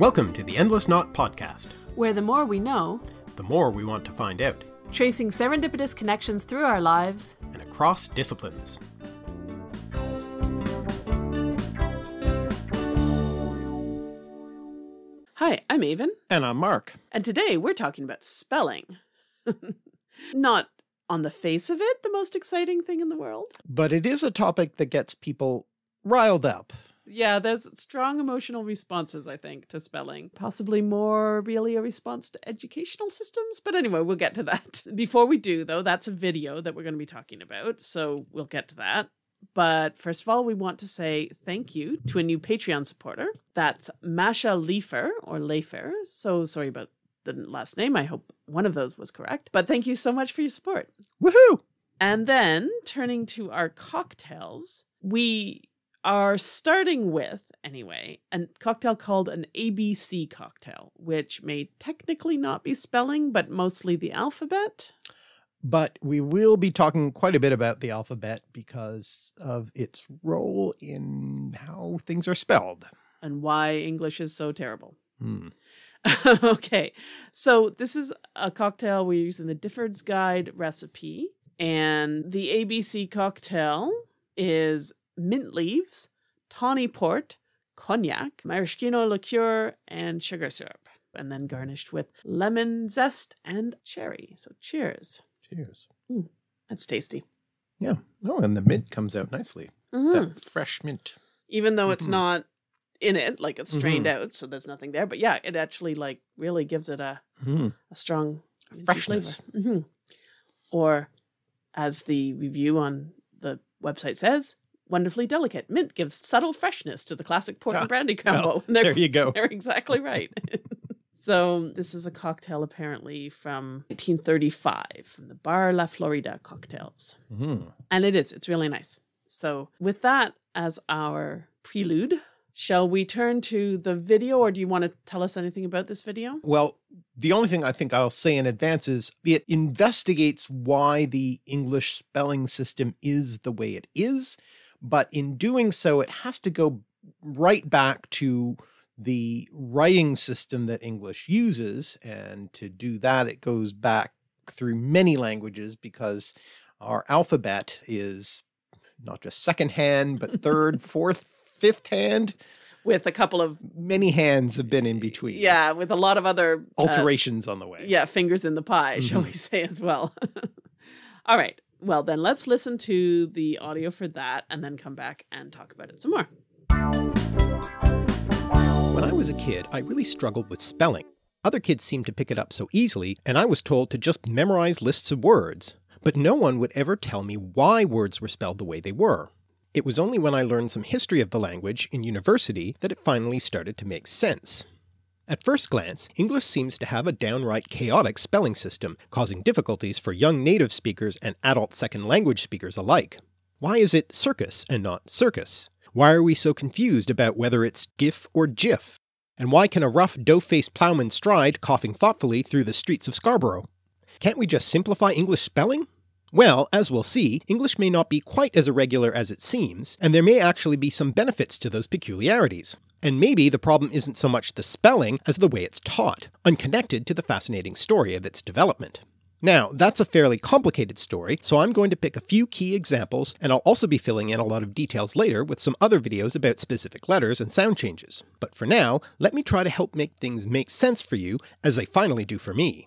Welcome to the Endless Knot Podcast. where the more we know, The more we want to find out, tracing serendipitous connections through our lives, and across disciplines. Hi, I'm Aven, And I'm Mark. and today we're talking about spelling. Not on the face of it, the most exciting thing in the world. but it is a topic that gets people riled up. Yeah, there's strong emotional responses, I think, to spelling. Possibly more really a response to educational systems. But anyway, we'll get to that. Before we do, though, that's a video that we're going to be talking about. So we'll get to that. But first of all, we want to say thank you to a new Patreon supporter. That's Masha Leifer or Leifer. So sorry about the last name. I hope one of those was correct. But thank you so much for your support. Woohoo! And then turning to our cocktails, we are starting with, anyway, a cocktail called an ABC cocktail, which may technically not be spelling, but mostly the alphabet. But we will be talking quite a bit about the alphabet because of its role in how things are spelled. And why English is so terrible. Hmm. okay, so this is a cocktail we're using the Difford's Guide recipe, and the ABC cocktail is mint leaves, tawny port, cognac, maraschino liqueur, and sugar syrup, and then garnished with lemon zest and cherry. So cheers. Cheers. That's tasty. Yeah. Oh, and the mint comes out nicely. Mhm. That fresh mint. Even though it's Mhm. not in it, like it's strained Mhm. out, so there's nothing there. But yeah, it actually like really gives it a Hmm. a strong Freshness. Mhm. Or, as the review on the website says, wonderfully delicate. Mint gives subtle freshness to the classic port Ah, and brandy well, combo. And There you go. they're exactly right. so this is a cocktail apparently from 1935 from the Bar La Florida cocktails. Hmm. And it is, it's really nice. So, with that as our prelude, shall we turn to the video or do you want to tell us anything about this video? Well, the only thing I think I'll say in advance is it investigates why the English spelling system is the way it is, but in doing so, it has to go right back to the writing system that English uses. And to do that, it goes back through many languages because our alphabet is not just second hand, but third, fourth, fifth hand. With a couple of Many hands have been in between. Yeah, with a lot of other uh, alterations on the way. yeah, fingers in the pie, shall Mhm. we say as well. All right. Well, then let's listen to the audio for that and then come back and talk about it some more. When I was a kid, I really struggled with spelling. Other kids seemed to pick it up so easily, and I was told to just memorize lists of words. But no one would ever tell me why words were spelled the way they were. It was only when I learned some history of the language in university that it finally started to make sense. At first glance, English seems to have a downright chaotic spelling system, causing difficulties for young native speakers and adult second language speakers alike. Why is it circus and not circus? Why are we so confused about whether it's GIF or GIF? And why can a rough, dough faced plowman stride coughing thoughtfully through the streets of Scarborough? Can't we just simplify English spelling? Well, as we'll see, English may not be quite as irregular as it seems, and there may actually be some benefits to those peculiarities. And maybe the problem isn't so much the spelling as the way it's taught, unconnected to the fascinating story of its development. Now, that's a fairly complicated story, so I'm going to pick a few key examples, and I'll also be filling in a lot of details later with some other videos about specific letters and sound changes. But for now, let me try to help make things make sense for you, as they finally do for me.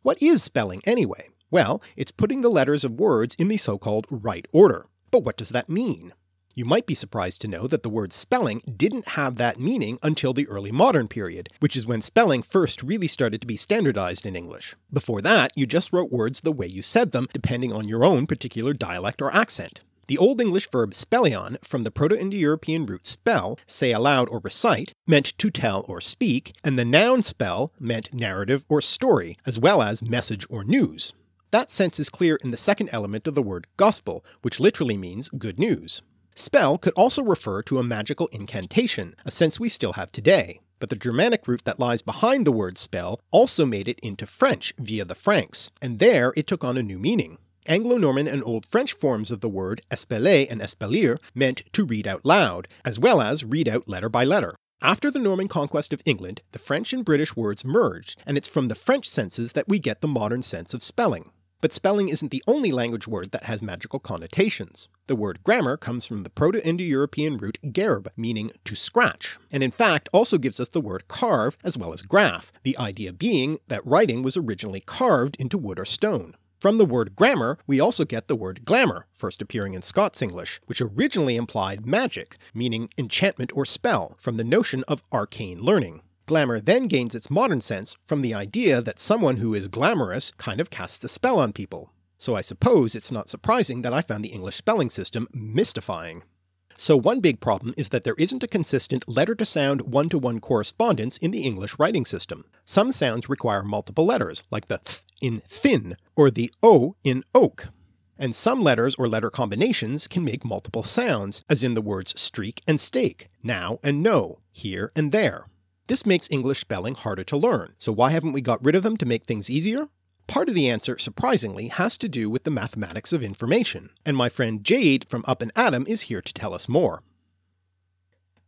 What is spelling anyway? Well, it's putting the letters of words in the so called right order. But what does that mean? You might be surprised to know that the word spelling didn't have that meaning until the early modern period, which is when spelling first really started to be standardized in English. Before that, you just wrote words the way you said them, depending on your own particular dialect or accent. The Old English verb spellian, from the Proto Indo European root spell, say aloud or recite, meant to tell or speak, and the noun spell meant narrative or story, as well as message or news. That sense is clear in the second element of the word gospel, which literally means good news. Spell could also refer to a magical incantation, a sense we still have today. But the Germanic root that lies behind the word spell also made it into French via the Franks, and there it took on a new meaning. Anglo Norman and Old French forms of the word espeler and espelire meant to read out loud, as well as read out letter by letter. After the Norman conquest of England, the French and British words merged, and it's from the French senses that we get the modern sense of spelling. But spelling isn't the only language word that has magical connotations. The word grammar comes from the Proto-Indo-European root gerb, meaning to scratch, and in fact also gives us the word carve as well as graph, the idea being that writing was originally carved into wood or stone. From the word grammar, we also get the word glamour, first appearing in Scots English, which originally implied magic, meaning enchantment or spell, from the notion of arcane learning. Glamour then gains its modern sense from the idea that someone who is glamorous kind of casts a spell on people. So I suppose it's not surprising that I found the English spelling system mystifying. So one big problem is that there isn't a consistent letter-to-sound one-to-one correspondence in the English writing system. Some sounds require multiple letters, like the th in thin, or the o in oak. And some letters or letter combinations can make multiple sounds, as in the words streak and stake, now and no, here and there. This makes English spelling harder to learn, so why haven't we got rid of them to make things easier? Part of the answer, surprisingly, has to do with the mathematics of information, and my friend Jade from Up and Atom is here to tell us more.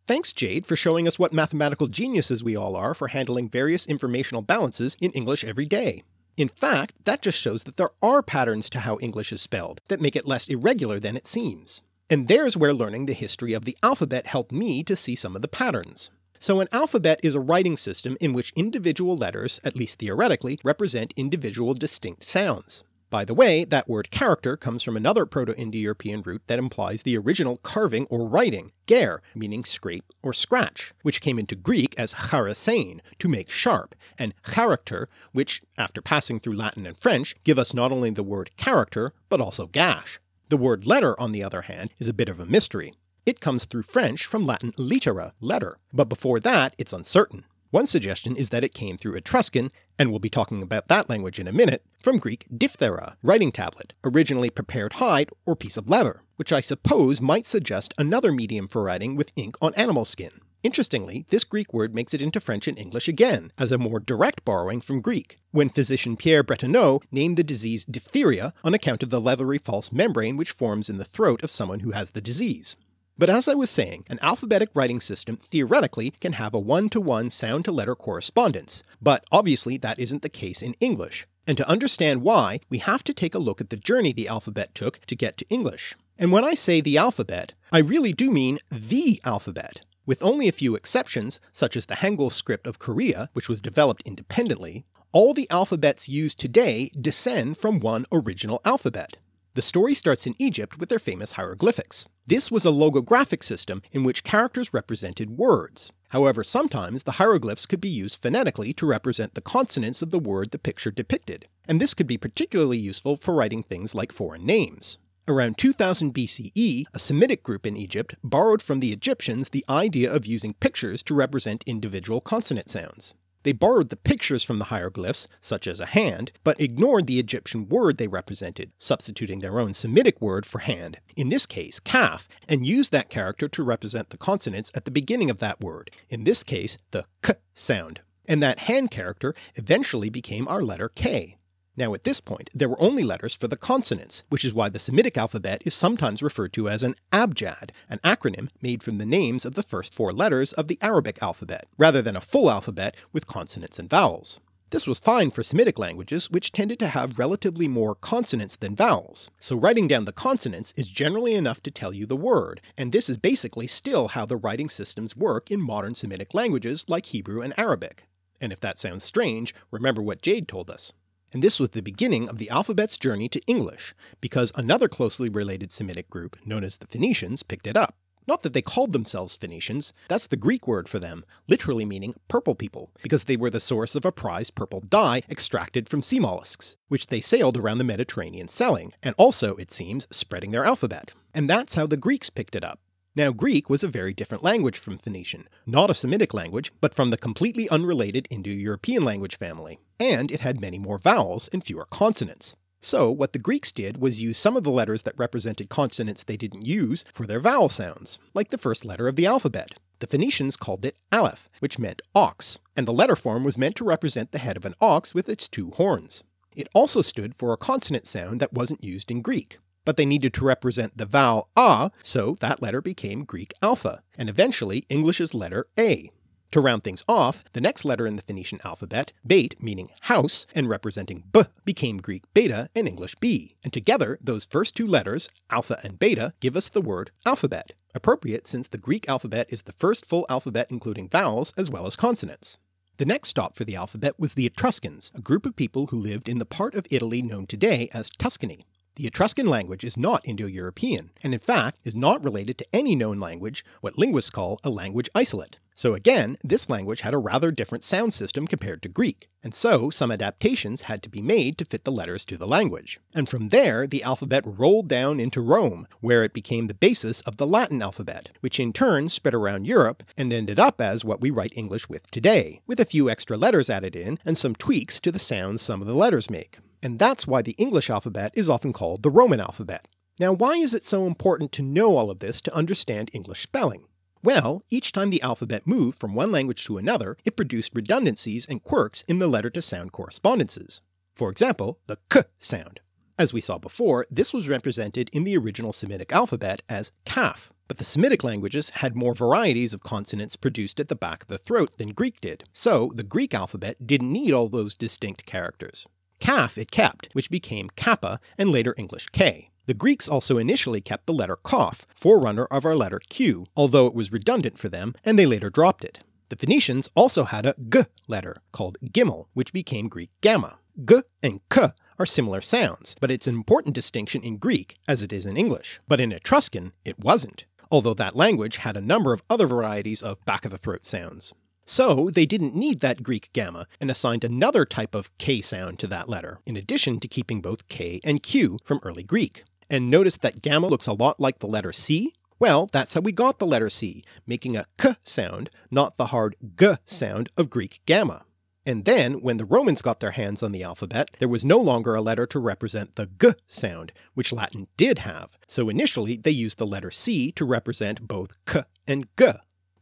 Thanks, Jade, for showing us what mathematical geniuses we all are for handling various informational balances in English every day. In fact, that just shows that there are patterns to how English is spelled that make it less irregular than it seems. And there's where learning the history of the alphabet helped me to see some of the patterns. So an alphabet is a writing system in which individual letters, at least theoretically, represent individual distinct sounds. By the way, that word character comes from another Proto-Indo-European root that implies the original carving or writing, ger, meaning scrape or scratch, which came into Greek as charasein, to make sharp, and character, which, after passing through Latin and French, give us not only the word character, but also gash. The word letter, on the other hand, is a bit of a mystery. It comes through French from Latin littera, letter, but before that it's uncertain. One suggestion is that it came through Etruscan, and we'll be talking about that language in a minute, from Greek diphthera, writing tablet, originally prepared hide or piece of leather, which I suppose might suggest another medium for writing with ink on animal skin. Interestingly, this Greek word makes it into French and English again, as a more direct borrowing from Greek, when physician Pierre Bretonneau named the disease diphtheria on account of the leathery false membrane which forms in the throat of someone who has the disease. But as I was saying, an alphabetic writing system theoretically can have a one-to-one sound-to-letter correspondence, but obviously that isn't the case in English. And to understand why, we have to take a look at the journey the alphabet took to get to English. And when I say the alphabet, I really do mean the alphabet. With only a few exceptions, such as the Hangul script of Korea, which was developed independently, all the alphabets used today descend from one original alphabet. The story starts in Egypt with their famous hieroglyphics. This was a logographic system in which characters represented words. However, sometimes the hieroglyphs could be used phonetically to represent the consonants of the word the picture depicted, and this could be particularly useful for writing things like foreign names. Around 2000 BCE, a Semitic group in Egypt borrowed from the Egyptians the idea of using pictures to represent individual consonant sounds. They borrowed the pictures from the hieroglyphs, such as a hand, but ignored the Egyptian word they represented, substituting their own Semitic word for hand, in this case kaf, and used that character to represent the consonants at the beginning of that word, in this case the k sound. And that hand character eventually became our letter K. Now at this point, there were only letters for the consonants, which is why the Semitic alphabet is sometimes referred to as an abjad, an acronym made from the names of the first four letters of the Arabic alphabet, rather than a full alphabet with consonants and vowels. This was fine for Semitic languages, which tended to have relatively more consonants than vowels, so writing down the consonants is generally enough to tell you the word, and this is basically still how the writing systems work in modern Semitic languages like Hebrew and Arabic. And if that sounds strange, remember what Jade told us and this was the beginning of the alphabet's journey to English, because another closely related Semitic group, known as the Phoenicians, picked it up. Not that they called themselves Phoenicians, that's the Greek word for them, literally meaning purple people, because they were the source of a prized purple dye extracted from sea mollusks, which they sailed around the Mediterranean selling, and also, it seems, spreading their alphabet. And that's how the Greeks picked it up. Now Greek was a very different language from Phoenician, not a Semitic language, but from the completely unrelated Indo-European language family, and it had many more vowels and fewer consonants. So what the Greeks did was use some of the letters that represented consonants they didn't use for their vowel sounds, like the first letter of the alphabet. The Phoenicians called it aleph, which meant ox, and the letter form was meant to represent the head of an ox with its two horns. It also stood for a consonant sound that wasn't used in Greek, but they needed to represent the vowel a, so that letter became Greek alpha, and eventually English's letter a. To round things off, the next letter in the Phoenician alphabet, bait meaning house and representing b, became Greek beta and English b, and together those first two letters, alpha and beta, give us the word alphabet, appropriate since the Greek alphabet is the first full alphabet including vowels as well as consonants. The next stop for the alphabet was the Etruscans, a group of people who lived in the part of Italy known today as Tuscany. The Etruscan language is not Indo-European, and in fact is not related to any known language, what linguists call a language isolate. So again, this language had a rather different sound system compared to Greek, and so some adaptations had to be made to fit the letters to the language. And from there, the alphabet rolled down into Rome, where it became the basis of the Latin alphabet, which in turn spread around Europe and ended up as what we write English with today, with a few extra letters added in and some tweaks to the sounds some of the letters make and that's why the English alphabet is often called the Roman alphabet. Now, why is it so important to know all of this to understand English spelling? Well, each time the alphabet moved from one language to another, it produced redundancies and quirks in the letter to sound correspondences. For example, the k sound. As we saw before, this was represented in the original Semitic alphabet as kaf, but the Semitic languages had more varieties of consonants produced at the back of the throat than Greek did, so the Greek alphabet didn't need all those distinct characters. Kaf it kept, which became kappa and later English K. The Greeks also initially kept the letter Kaf, forerunner of our letter Q, although it was redundant for them, and they later dropped it. The Phoenicians also had a G letter, called Gimel, which became Greek Gamma. G and K are similar sounds, but it's an important distinction in Greek, as it is in English. But in Etruscan, it wasn't, although that language had a number of other varieties of back of the throat sounds. So they didn't need that Greek gamma and assigned another type of K sound to that letter, in addition to keeping both K and Q from early Greek. And notice that gamma looks a lot like the letter C? Well, that's how we got the letter C, making a K sound, not the hard G sound of Greek gamma. And then, when the Romans got their hands on the alphabet, there was no longer a letter to represent the G sound, which Latin did have, so initially they used the letter C to represent both K and G.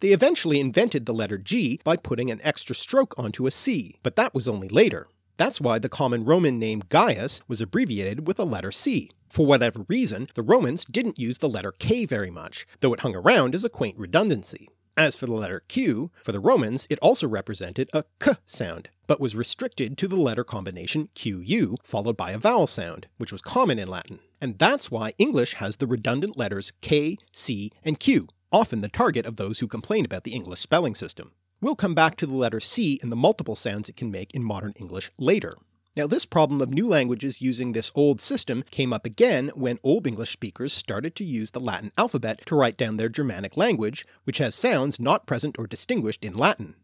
They eventually invented the letter G by putting an extra stroke onto a C, but that was only later. That's why the common Roman name Gaius was abbreviated with a letter C. For whatever reason, the Romans didn't use the letter K very much, though it hung around as a quaint redundancy. As for the letter Q, for the Romans it also represented a K sound, but was restricted to the letter combination QU followed by a vowel sound, which was common in Latin. And that's why English has the redundant letters K, C, and Q, often the target of those who complain about the English spelling system. We'll come back to the letter C and the multiple sounds it can make in modern English later. Now, this problem of new languages using this old system came up again when Old English speakers started to use the Latin alphabet to write down their Germanic language, which has sounds not present or distinguished in Latin.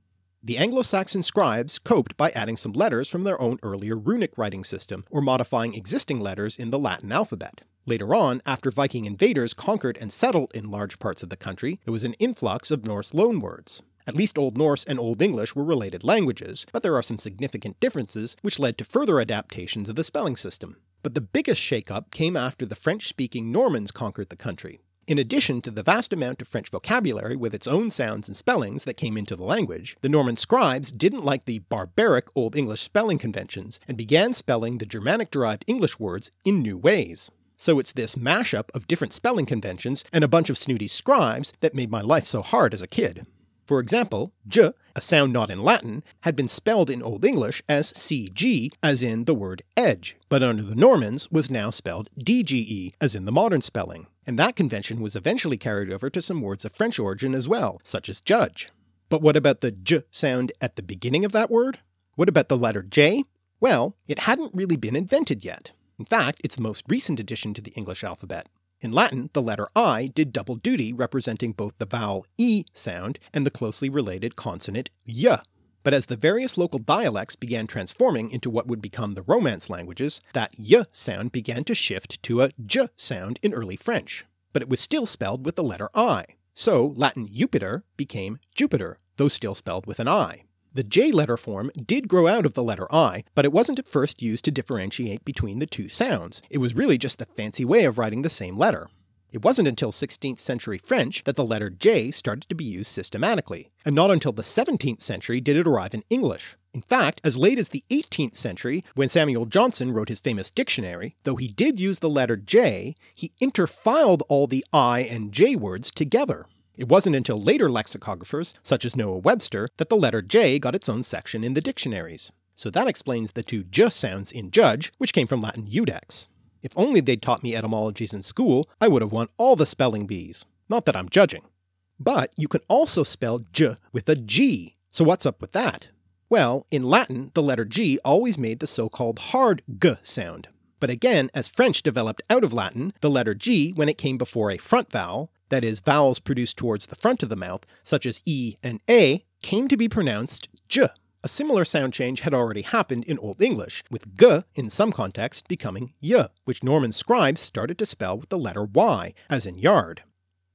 The Anglo-Saxon scribes coped by adding some letters from their own earlier runic writing system, or modifying existing letters in the Latin alphabet. Later on, after Viking invaders conquered and settled in large parts of the country, there was an influx of Norse loanwords. At least Old Norse and Old English were related languages, but there are some significant differences which led to further adaptations of the spelling system. But the biggest shake-up came after the French-speaking Normans conquered the country. In addition to the vast amount of French vocabulary with its own sounds and spellings that came into the language, the Norman scribes didn't like the barbaric Old English spelling conventions and began spelling the Germanic derived English words in new ways. So it's this mashup of different spelling conventions and a bunch of snooty scribes that made my life so hard as a kid. For example, j, a sound not in Latin, had been spelled in Old English as cg, as in the word edge, but under the Normans was now spelled dge, as in the modern spelling, and that convention was eventually carried over to some words of French origin as well, such as judge. But what about the j sound at the beginning of that word? What about the letter j? Well, it hadn't really been invented yet. In fact, it's the most recent addition to the English alphabet. In Latin, the letter I did double duty representing both the vowel E sound and the closely related consonant Y. But as the various local dialects began transforming into what would become the Romance languages, that Y sound began to shift to a J sound in early French. But it was still spelled with the letter I. So Latin Jupiter became Jupiter, though still spelled with an I. The J letter form did grow out of the letter I, but it wasn't at first used to differentiate between the two sounds. It was really just a fancy way of writing the same letter. It wasn't until 16th century French that the letter J started to be used systematically, and not until the 17th century did it arrive in English. In fact, as late as the 18th century, when Samuel Johnson wrote his famous dictionary, though he did use the letter J, he interfiled all the I and J words together. It wasn't until later lexicographers, such as Noah Webster, that the letter J got its own section in the dictionaries. So that explains the two j sounds in judge, which came from Latin judex. If only they'd taught me etymologies in school, I would have won all the spelling bees. Not that I'm judging. But you can also spell j with a g. So what's up with that? Well, in Latin, the letter G always made the so-called hard g sound. But again, as French developed out of Latin, the letter G, when it came before a front vowel, that is, vowels produced towards the front of the mouth, such as E and A, came to be pronounced J. A similar sound change had already happened in Old English, with G in some context becoming Y, which Norman scribes started to spell with the letter Y, as in yard.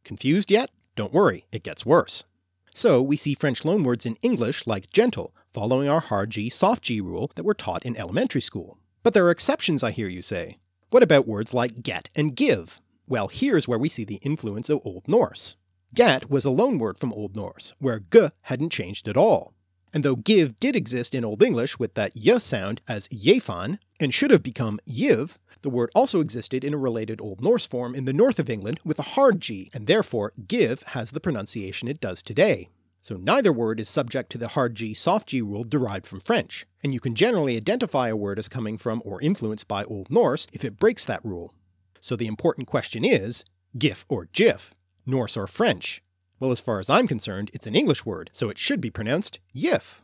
Confused yet? Don't worry, it gets worse. So we see French loanwords in English like gentle, following our hard G, soft G rule that were taught in elementary school. But there are exceptions, I hear you say. What about words like get and give? Well, here's where we see the influence of Old Norse. Get was a loanword from Old Norse, where g hadn't changed at all. And though give did exist in Old English with that y sound as yefan, and should have become yiv, the word also existed in a related Old Norse form in the north of England with a hard G, and therefore give has the pronunciation it does today. So neither word is subject to the hard G soft G rule derived from French, and you can generally identify a word as coming from or influenced by Old Norse if it breaks that rule. So the important question is, GIF or JIF, Norse or French? Well, as far as I'm concerned, it's an English word, so it should be pronounced YIF.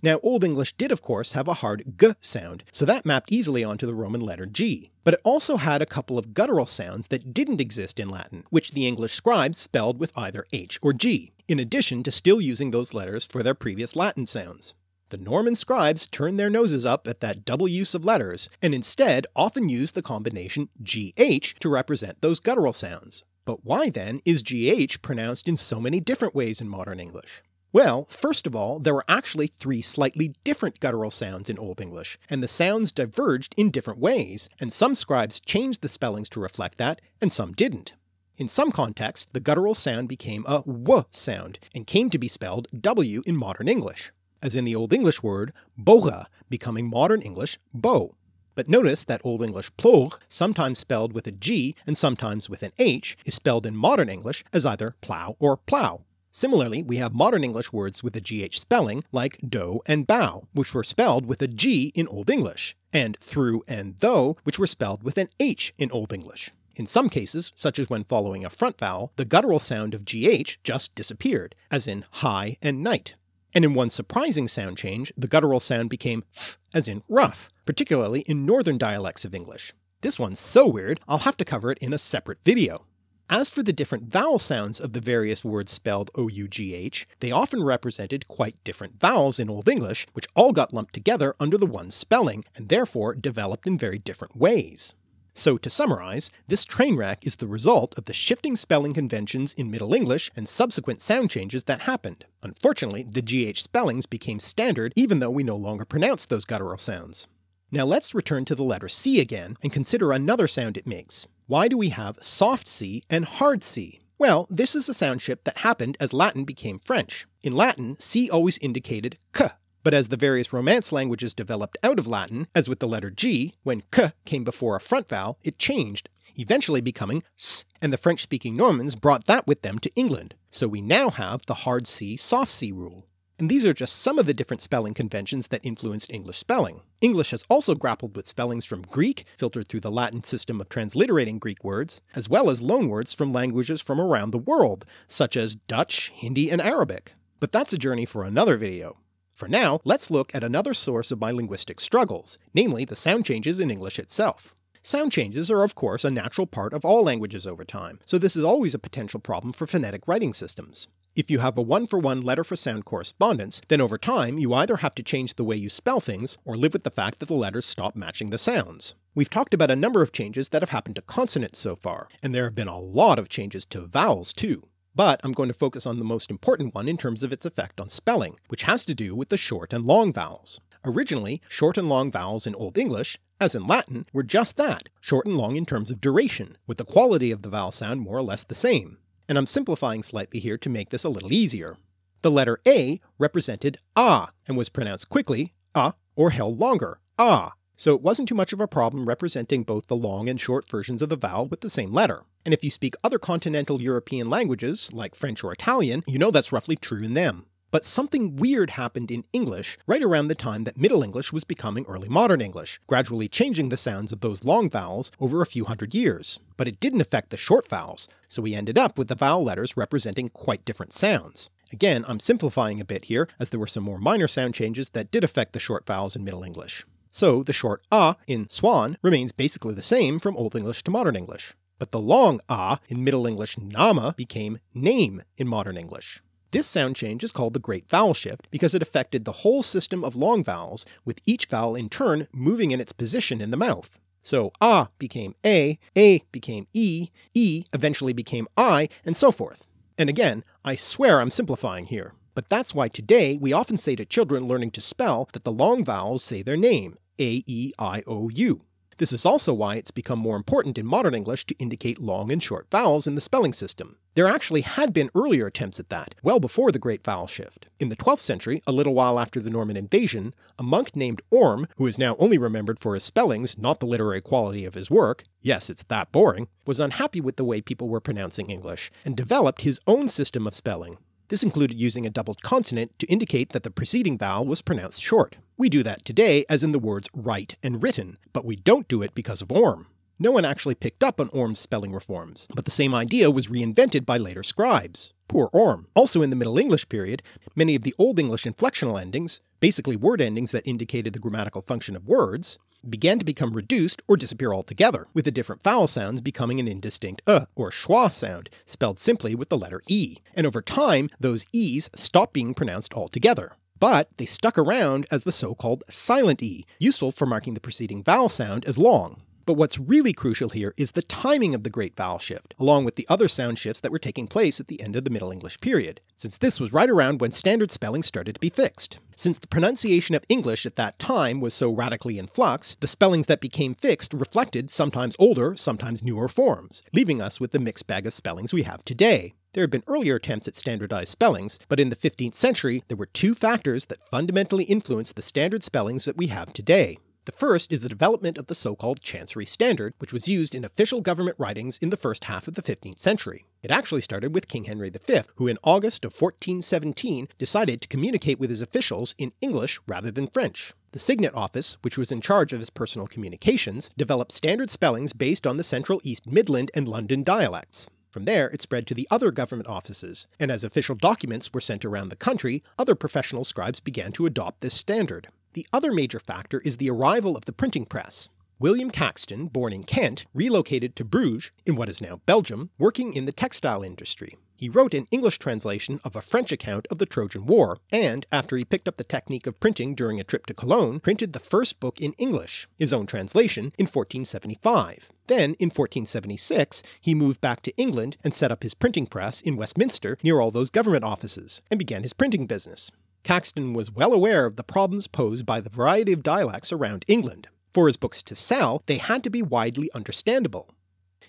Now, Old English did of course have a hard g sound, so that mapped easily onto the Roman letter G. But it also had a couple of guttural sounds that didn't exist in Latin, which the English scribes spelled with either H or G, in addition to still using those letters for their previous Latin sounds. The Norman scribes turned their noses up at that double use of letters, and instead often used the combination GH to represent those guttural sounds. But why then is GH pronounced in so many different ways in modern English? Well, first of all, there were actually three slightly different guttural sounds in Old English, and the sounds diverged in different ways, and some scribes changed the spellings to reflect that, and some didn't. In some contexts, the guttural sound became a w sound, and came to be spelled w in modern English, as in the Old English word boga, becoming modern English bow. But notice that Old English plog, sometimes spelled with a G and sometimes with an H, is spelled in modern English as either plow or plow. Similarly, we have modern English words with a GH spelling, like dough and bow, which were spelled with a G in Old English, and through and though, which were spelled with an H in Old English. In some cases, such as when following a front vowel, the guttural sound of GH just disappeared, as in high and night. And in one surprising sound change, the guttural sound became f, as in rough, particularly in northern dialects of English. This one's so weird, I'll have to cover it in a separate video. As for the different vowel sounds of the various words spelled O-U-G-H, they often represented quite different vowels in Old English, which all got lumped together under the one spelling, and therefore developed in very different ways. So to summarize, this train wreck is the result of the shifting spelling conventions in Middle English and subsequent sound changes that happened. Unfortunately, the GH spellings became standard even though we no longer pronounce those guttural sounds. Now let's return to the letter C again and consider another sound it makes. Why do we have soft C and hard C? Well, this is a sound shift that happened as Latin became French. In Latin, C always indicated k, but as the various Romance languages developed out of Latin, as with the letter G, when k came before a front vowel, it changed, eventually becoming s, and the French-speaking Normans brought that with them to England. So we now have the hard C, soft C rule. And these are just some of the different spelling conventions that influenced English spelling. English has also grappled with spellings from Greek, filtered through the Latin system of transliterating Greek words, as well as loanwords from languages from around the world, such as Dutch, Hindi, and Arabic. But that's a journey for another video. For now, let's look at another source of my linguistic struggles, namely the sound changes in English itself. Sound changes are of course a natural part of all languages over time, so this is always a potential problem for phonetic writing systems. If you have a one-for-one letter for sound correspondence, then over time you either have to change the way you spell things, or live with the fact that the letters stop matching the sounds. We've talked about a number of changes that have happened to consonants so far, and there have been a lot of changes to vowels too. But I'm going to focus on the most important one in terms of its effect on spelling, which has to do with the short and long vowels. Originally, short and long vowels in Old English, as in Latin, were just that, short and long in terms of duration, with the quality of the vowel sound more or less the same and I'm simplifying slightly here to make this a little easier. The letter A represented ah and was pronounced quickly, ah, or held longer, ah, so it wasn't too much of a problem representing both the long and short versions of the vowel with the same letter. And if you speak other continental European languages, like French or Italian, you know that's roughly true in them. But something weird happened in English right around the time that Middle English was becoming early modern English, gradually changing the sounds of those long vowels over a few hundred years. But it didn't affect the short vowels, so we ended up with the vowel letters representing quite different sounds. Again, I'm simplifying a bit here, as there were some more minor sound changes that did affect the short vowels in Middle English. So the short a in swan remains basically the same from Old English to Modern English. But the long a in Middle English nama became name in Modern English. This sound change is called the Great Vowel Shift because it affected the whole system of long vowels, with each vowel in turn moving in its position in the mouth. So a became a, a became e, e eventually became i, and so forth. And again, I swear I'm simplifying here. But that's why today we often say to children learning to spell that the long vowels say their name, A, E, I, O, U. This is also why it's become more important in modern English to indicate long and short vowels in the spelling system. There actually had been earlier attempts at that, well before the Great Vowel Shift. In the 12th century, a little while after the Norman invasion, a monk named Orm, who is now only remembered for his spellings, not the literary quality of his work, yes, it's that boring, was unhappy with the way people were pronouncing English, and developed his own system of spelling. This included using a doubled consonant to indicate that the preceding vowel was pronounced short. We do that today as in the words write and written, but we don't do it because of Orm. No one actually picked up on Orm's spelling reforms, but the same idea was reinvented by later scribes. Poor Orm. Also in the Middle English period, many of the Old English inflectional endings, basically word endings that indicated the grammatical function of words, began to become reduced or disappear altogether, with the different vowel sounds becoming an indistinct uh or schwa sound, spelled simply with the letter e. And over time, those e's stopped being pronounced altogether. But they stuck around as the so-called silent e, useful for marking the preceding vowel sound as long. But what's really crucial here is the timing of the Great Vowel Shift, along with the other sound shifts that were taking place at the end of the Middle English period, since this was right around when standard spelling started to be fixed. Since the pronunciation of English at that time was so radically in flux, the spellings that became fixed reflected sometimes older, sometimes newer forms, leaving us with the mixed bag of spellings we have today. There had been earlier attempts at standardized spellings, but in the 15th century there were two factors that fundamentally influenced the standard spellings that we have today. The first is the development of the so-called Chancery Standard, which was used in official government writings in the first half of the 15th century. It actually started with King Henry V, who in August of 1417 decided to communicate with his officials in English rather than French. The Signet Office, which was in charge of his personal communications, developed standard spellings based on the Central East Midland and London dialects. From there, it spread to the other government offices, and as official documents were sent around the country, other professional scribes began to adopt this standard. The other major factor is the arrival of the printing press. William Caxton, born in Kent, relocated to Bruges, in what is now Belgium, working in the textile industry. He wrote an English translation of a French account of the Trojan War, and, after he picked up the technique of printing during a trip to Cologne, printed the first book in English, his own translation, in 1475. Then, in 1476, he moved back to England and set up his printing press in Westminster near all those government offices, and began his printing business. Caxton was well aware of the problems posed by the variety of dialects around England. For his books to sell, they had to be widely understandable.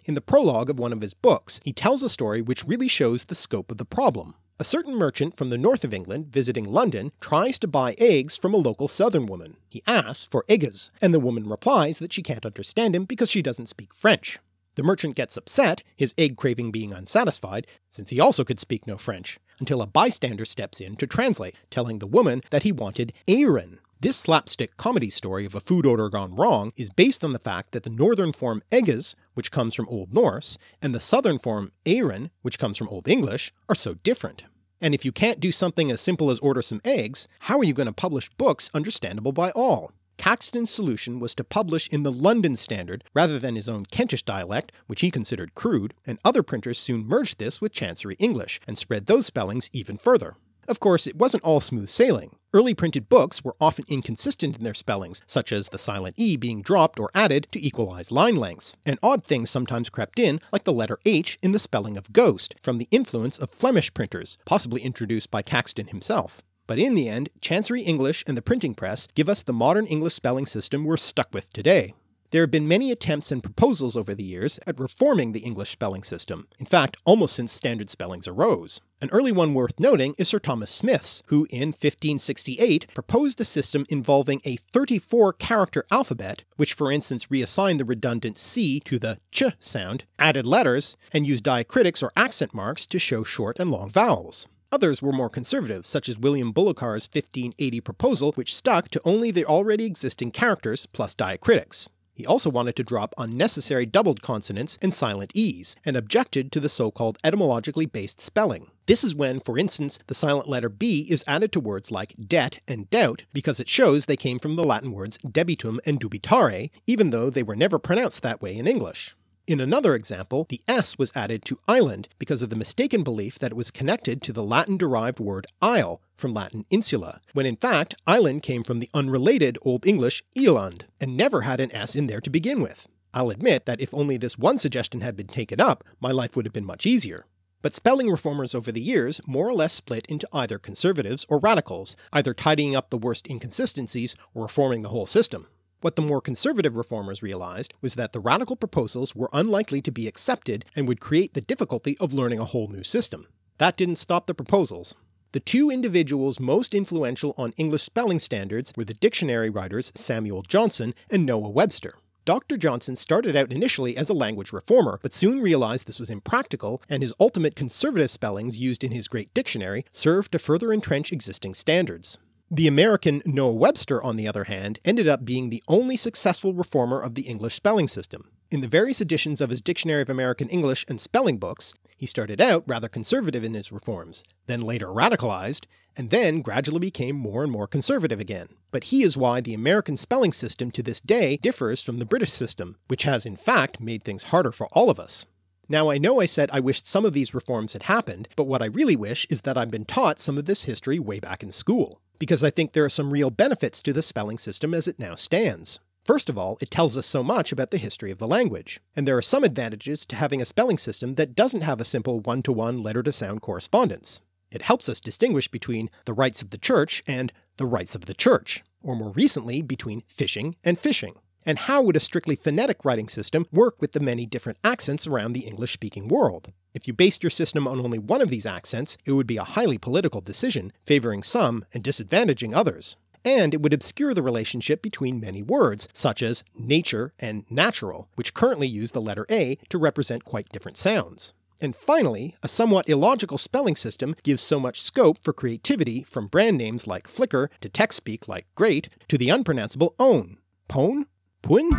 In the prologue of one of his books, he tells a story which really shows the scope of the problem. A certain merchant from the north of England visiting London tries to buy eggs from a local southern woman. He asks for eggs, and the woman replies that she can't understand him because she doesn't speak French. The merchant gets upset, his egg craving being unsatisfied, since he also could speak no French, until a bystander steps in to translate, telling the woman that he wanted eyren. This slapstick comedy story of a food order gone wrong is based on the fact that the northern form egges, which comes from Old Norse, and the southern form eyren, which comes from Old English, are so different. And if you can't do something as simple as order some eggs, how are you going to publish books understandable by all? Caxton's solution was to publish in the London Standard rather than his own Kentish dialect, which he considered crude, and other printers soon merged this with Chancery English and spread those spellings even further. Of course, it wasn't all smooth sailing. Early printed books were often inconsistent in their spellings, such as the silent E being dropped or added to equalize line lengths, and odd things sometimes crept in, like the letter H in the spelling of ghost, from the influence of Flemish printers, possibly introduced by Caxton himself. But in the end, Chancery English and the printing press give us the modern English spelling system we're stuck with today. There have been many attempts and proposals over the years at reforming the English spelling system, in fact, almost since standard spellings arose. An early one worth noting is Sir Thomas Smith's, who in 1568 proposed a system involving a 34 character alphabet, which for instance reassigned the redundant C to the ch sound, added letters, and used diacritics or accent marks to show short and long vowels. Others were more conservative, such as William Bullokar's 1580 proposal, which stuck to only the already existing characters plus diacritics. He also wanted to drop unnecessary doubled consonants and silent E's, and objected to the so-called etymologically based spelling. This is when, for instance, the silent letter B is added to words like debt and doubt because it shows they came from the Latin words debitum and dubitare, even though they were never pronounced that way in English. In another example, the S was added to island because of the mistaken belief that it was connected to the Latin-derived word isle, from Latin insula, when in fact island came from the unrelated Old English Eland, and never had an S in there to begin with. I'll admit that if only this one suggestion had been taken up, my life would have been much easier. But spelling reformers over the years more or less split into either conservatives or radicals, either tidying up the worst inconsistencies or reforming the whole system. What the more conservative reformers realized was that the radical proposals were unlikely to be accepted and would create the difficulty of learning a whole new system. That didn't stop the proposals. The two individuals most influential on English spelling standards were the dictionary writers Samuel Johnson and Noah Webster. Dr. Johnson started out initially as a language reformer, but soon realized this was impractical, and his ultimate conservative spellings used in his great dictionary served to further entrench existing standards. The American Noah Webster, on the other hand, ended up being the only successful reformer of the English spelling system. In the various editions of his Dictionary of American English and spelling books, he started out rather conservative in his reforms, then later radicalized, and then gradually became more and more conservative again. But he is why the American spelling system to this day differs from the British system, which has in fact made things harder for all of us. Now I know I said I wished some of these reforms had happened, but what I really wish is that I'd been taught some of this history way back in school because I think there are some real benefits to the spelling system as it now stands. First of all, it tells us so much about the history of the language, and there are some advantages to having a spelling system that doesn't have a simple one-to-one letter-to-sound correspondence. It helps us distinguish between the rights of the church and the rights of the church, or more recently between fishing and fishing. And how would a strictly phonetic writing system work with the many different accents around the English-speaking world? If you based your system on only one of these accents, it would be a highly political decision, favoring some and disadvantaging others. And it would obscure the relationship between many words, such as nature and natural, which currently use the letter A to represent quite different sounds. And finally, a somewhat illogical spelling system gives so much scope for creativity from brand names like Flickr to text speak like great to the unpronounceable own. Pone? Pun?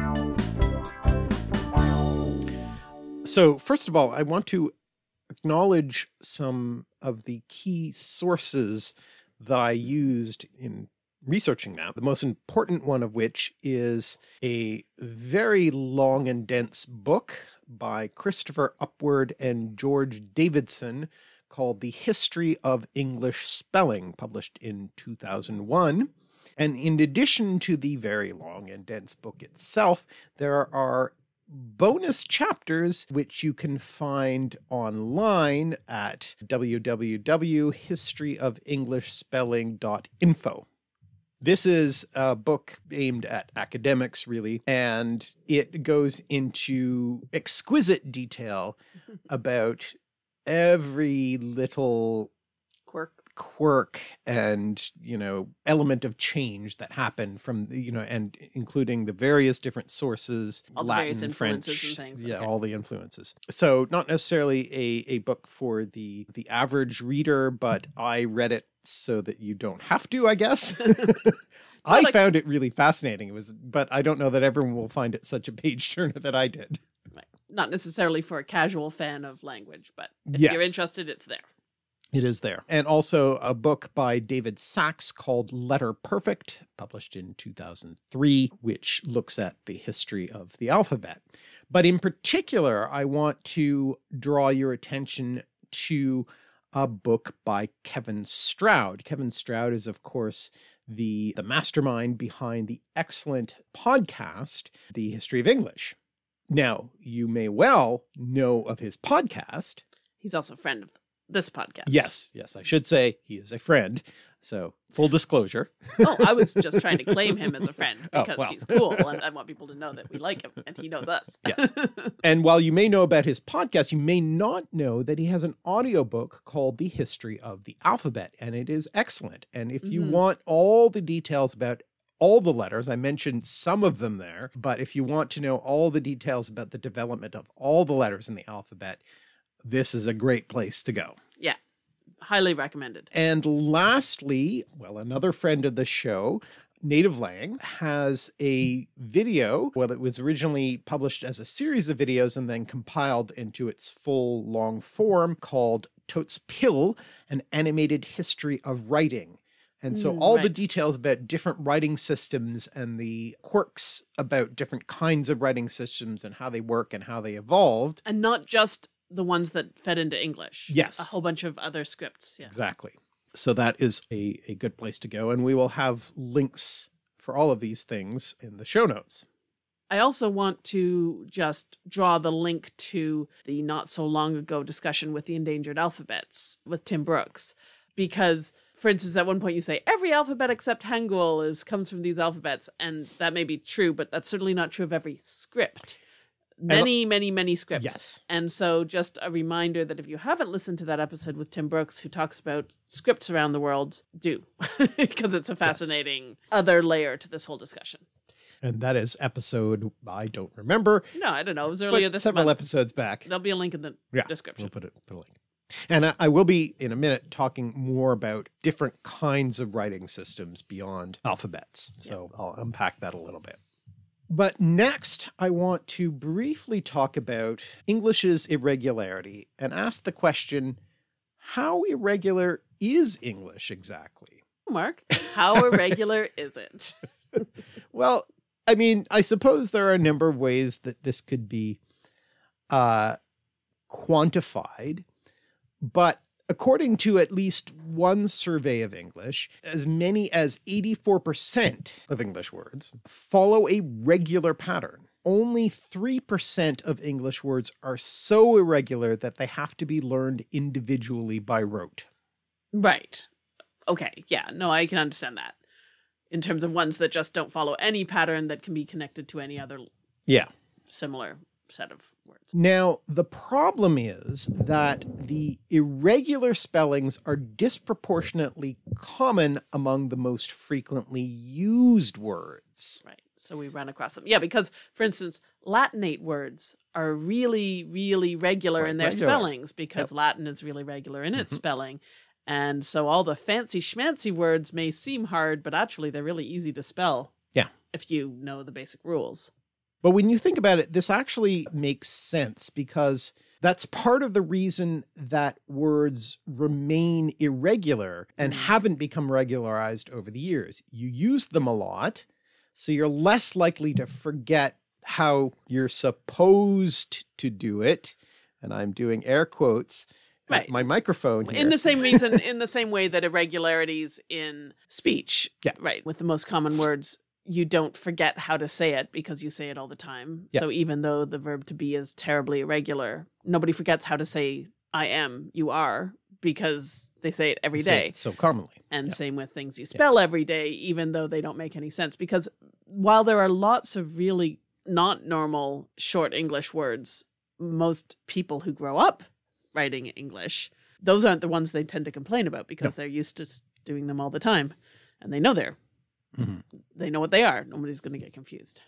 So, first of all, I want to acknowledge some of the key sources that I used in researching that. The most important one of which is a very long and dense book by Christopher Upward and George Davidson called The History of English Spelling, published in 2001. And in addition to the very long and dense book itself, there are bonus chapters, which you can find online at www.historyofenglishspelling.info. This is a book aimed at academics, really, and it goes into exquisite detail about every little Quirk. Quirk and you know element of change that happened from you know and including the various different sources All the latin various influences french and things, yeah okay. all the influences so not necessarily a a book for the the average reader but mm-hmm. i read it so that you don't have to i guess i like- found it really fascinating it was but i don't know that everyone will find it such a page turner that i did Right. Not necessarily for a casual fan of language, but if you're interested, it's there. It is there. And also a book by David Sacks called Letter Perfect, published in 2003, which looks at the history of the alphabet. But in particular, I want to draw your attention to a book by Kevin Stroud. Kevin Stroud is, of course, the, the mastermind behind the excellent podcast, The History of English. Now, you may well know of his podcast, He's also a friend of this podcast. Yes, yes, I should say he is a friend. So full disclosure. Oh, I was just trying to claim him as a friend Oh, because well. he's cool and I want people to know that we like him and he knows us. Yes. And while you may know about his podcast, you may not know that he has an audiobook called The History of the Alphabet, and it is excellent. And if you Mhm. want all the details about all the letters, I mentioned some of them there, but if you want to know all the details about the development of all the letters in the alphabet, this is a great place to go. yeah. Highly recommended. And lastly, well, another friend of the show, NativLang, has a video. Well, it was originally published as a series of videos and then compiled into its full long form called Thoth's Pill, an animated history of writing. And so Mm, all the details about different writing systems and the quirks about different kinds of writing systems and how they work and how they evolved. And not just the ones that fed into English. Yes. A whole bunch of other scripts. Yeah. Exactly. So that is a, a good place to go. And we will have links for all of these things in the show notes. I also want to just draw the link to the not so long ago discussion with the endangered alphabets with Tim Brookes. Because, for instance, at one point you say every alphabet except Hangul is comes from these alphabets, and that may be true, but that's certainly not true of every script. Many, many, many scripts. Yes. And so, just a reminder that if you haven't listened to that episode with Tim Brookes, who talks about scripts around the world, do, because it's a fascinating other layer to this whole discussion. And that is episode, I don't remember, No, I don't know. It was earlier this several month. episodes back. There'll be a link in the Yeah, description. We'll put it put a link. And I, I will be in a minute talking more about different kinds of writing systems beyond alphabets. So I'll unpack that a little bit. But next, I want to briefly talk about English's irregularity and ask the question how irregular is English exactly? Mark, how irregular is it? Well, I mean, I suppose there are a number of ways that this could be uh, quantified, but according to at least one survey of English, as many as 84% of English words follow a regular pattern. Only 3% of English words are so irregular that they have to be learned individually by rote. Right. Okay. Yeah. No, I can understand that. In terms of ones that just don't follow any pattern that can be connected to any other Yeah. similar set of words. Now, the problem is that the irregular spellings are disproportionately common among the most frequently used words. Right. So we run across them. Yeah, because for instance, Latinate words are really, really regular Quite in their regular. spellings because Latin is really regular in its Mhm. spelling. And so all the fancy schmancy words may seem hard, but actually they're really easy to spell. Yeah. If you know the basic rules. But when you think about it, this actually makes sense because that's part of the reason that words remain irregular and Mhm. haven't become regularized over the years. You use them a lot, so you're less likely to forget how you're supposed to do it. And I'm doing air quotes Right. my microphone here. In the same reason, in the same way that irregularities in speech, Yeah. right, with the most common words, you don't forget how to say it because you say it all the time. So even though the verb to be is terribly irregular, nobody forgets how to say I am, you are, because they say it every Say day. it so commonly. And same with things you spell every day, even though they don't make any sense. Because while there are lots of really not normal short English words, most people who grow up writing English, those aren't the ones they tend to complain about because they're used to doing them all the time. And they know they're, Mhm. they know what they are. Nobody's going to get confused.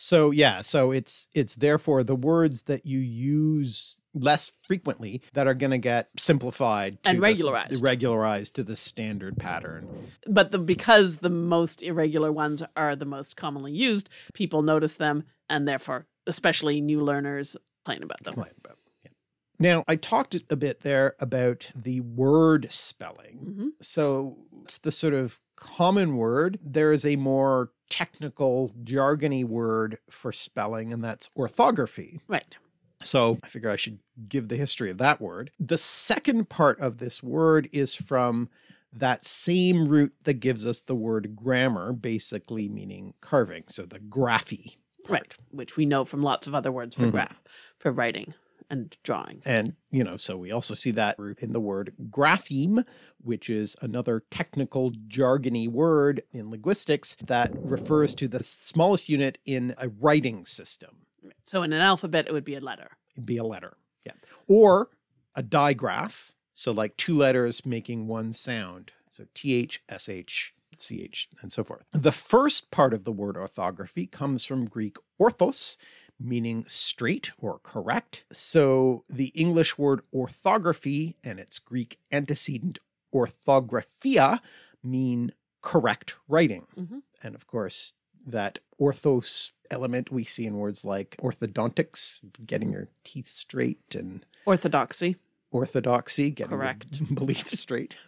So yeah, so it's it's therefore the words that you use less frequently that are going to get simplified to And the- regularized. regularized to the standard pattern. But the, because the most irregular ones are the most commonly used, people notice them and therefore, especially new learners, complain about them. Right, but, yeah. Now I talked a bit there about the word spelling. Mhm. So it's the sort of common word. There is a more technical, jargony word for spelling, and that's orthography. Right. So I figure I should give the history of that word. The second part of this word is from that same root that gives us the word grammar, basically meaning carving. So the graphy. part. Right, which we know from lots of other words for Mhm. graph, for writing and drawing. And, you know, so we also see that in the word grapheme, which is another technical jargony word in linguistics that refers to the smallest unit in a writing system. So in an alphabet, it would be a letter. It'd be a letter. Yeah. Or a digraph. So like two letters making one sound. So TH, SH, CH, and so forth. The first part of the word orthography comes from Greek orthos, meaning straight or correct. So the English word orthography and its Greek antecedent orthographia mean correct writing. Mhm. And of course, that orthos element we see in words like orthodontics, getting your teeth straight, and Orthodoxy. orthodoxy, getting Correct. beliefs straight.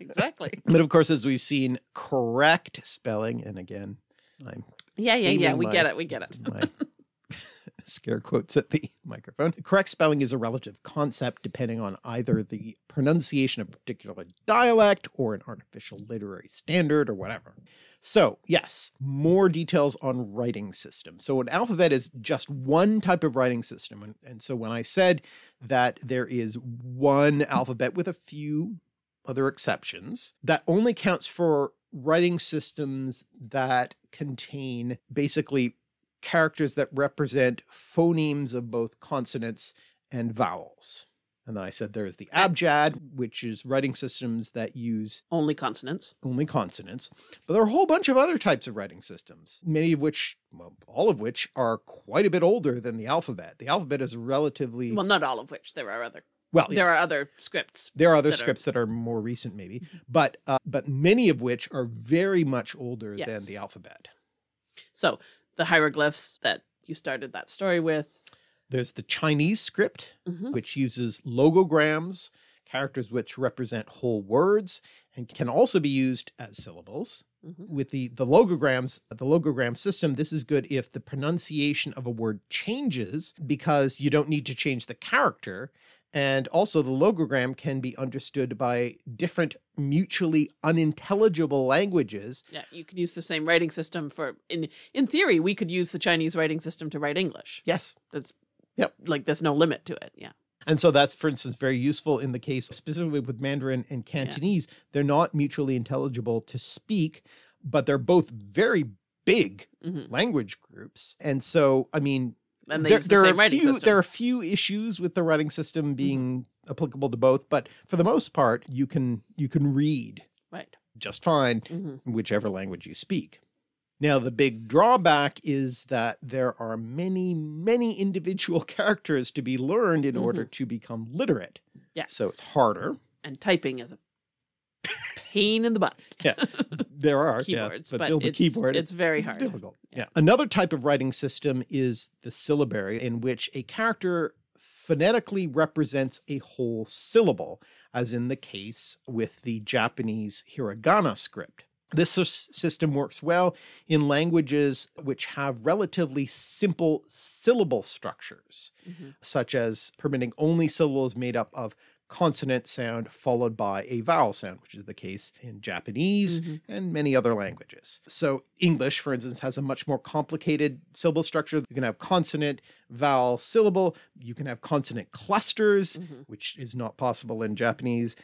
Exactly. But of course, as we've seen, correct spelling, and again, I'm Yeah, yeah, yeah. We my- get it. We get it. my scare quotes at the microphone. Correct spelling is a relative concept depending on either the pronunciation of a particular dialect or an artificial literary standard or whatever. So, yes, more details on writing system. So, an alphabet is just one type of writing system. And, and so, when I said that there is one alphabet with a few other exceptions, that only counts for writing systems that contain basically characters that represent phonemes of both consonants and vowels. And then I said there's the abjad, which is writing systems that use Only consonants. only consonants. But there are a whole bunch of other types of writing systems, many of which, well, all of which are quite a bit older than the alphabet. The alphabet is relatively Well, not all of which. There are other. Well. There yes. are other scripts. There are other that are- scripts that are more recent, maybe, but uh, but many of which are very much older than the alphabet. So the hieroglyphs that you started that story with. There's the Chinese script, Mhm. which uses logograms, characters which represent whole words, and can also be used as syllables. Mhm. With the, the logograms, the logogram system, this is good if the pronunciation of a word changes because you don't need to change the character. And also, the logogram can be understood by different mutually unintelligible languages. Yeah, you could use the same writing system for in in theory we could use the Chinese writing system to write English. Yes. That's Yep. like there's no limit to it. Yeah. And so that's, for instance, very useful in the case specifically with Mandarin and Cantonese. They're not mutually intelligible to speak, but they're both very big Mhm. language groups. And so, I mean, And they there, the there are writing few, system. there are a few issues with the writing system being applicable to both, but for the most part, you can you can read right. just fine hmm whichever language you speak. Now, the big drawback is that there are many, many individual characters to be learned in order to become literate. Mm-hmm. Yeah. So it's harder. And typing is a pain in the butt. Yeah. There are yeah, Keyboards, but, but a it's- keyboard. it's very hard. difficult. Yeah. Yeah. Another type of writing system is the syllabary, in which a character phonetically represents a whole syllable, as in the case with the Japanese hiragana script. This system works well in languages which have relatively simple syllable structures, Mhm. such as permitting only syllables made up of consonant sound followed by a vowel sound, which is the case in Japanese Mhm. and many other languages. So, English, for instance, has a much more complicated syllable structure. You can have consonant, vowel, syllable. You can have consonant clusters, Mhm. which is not possible in Japanese.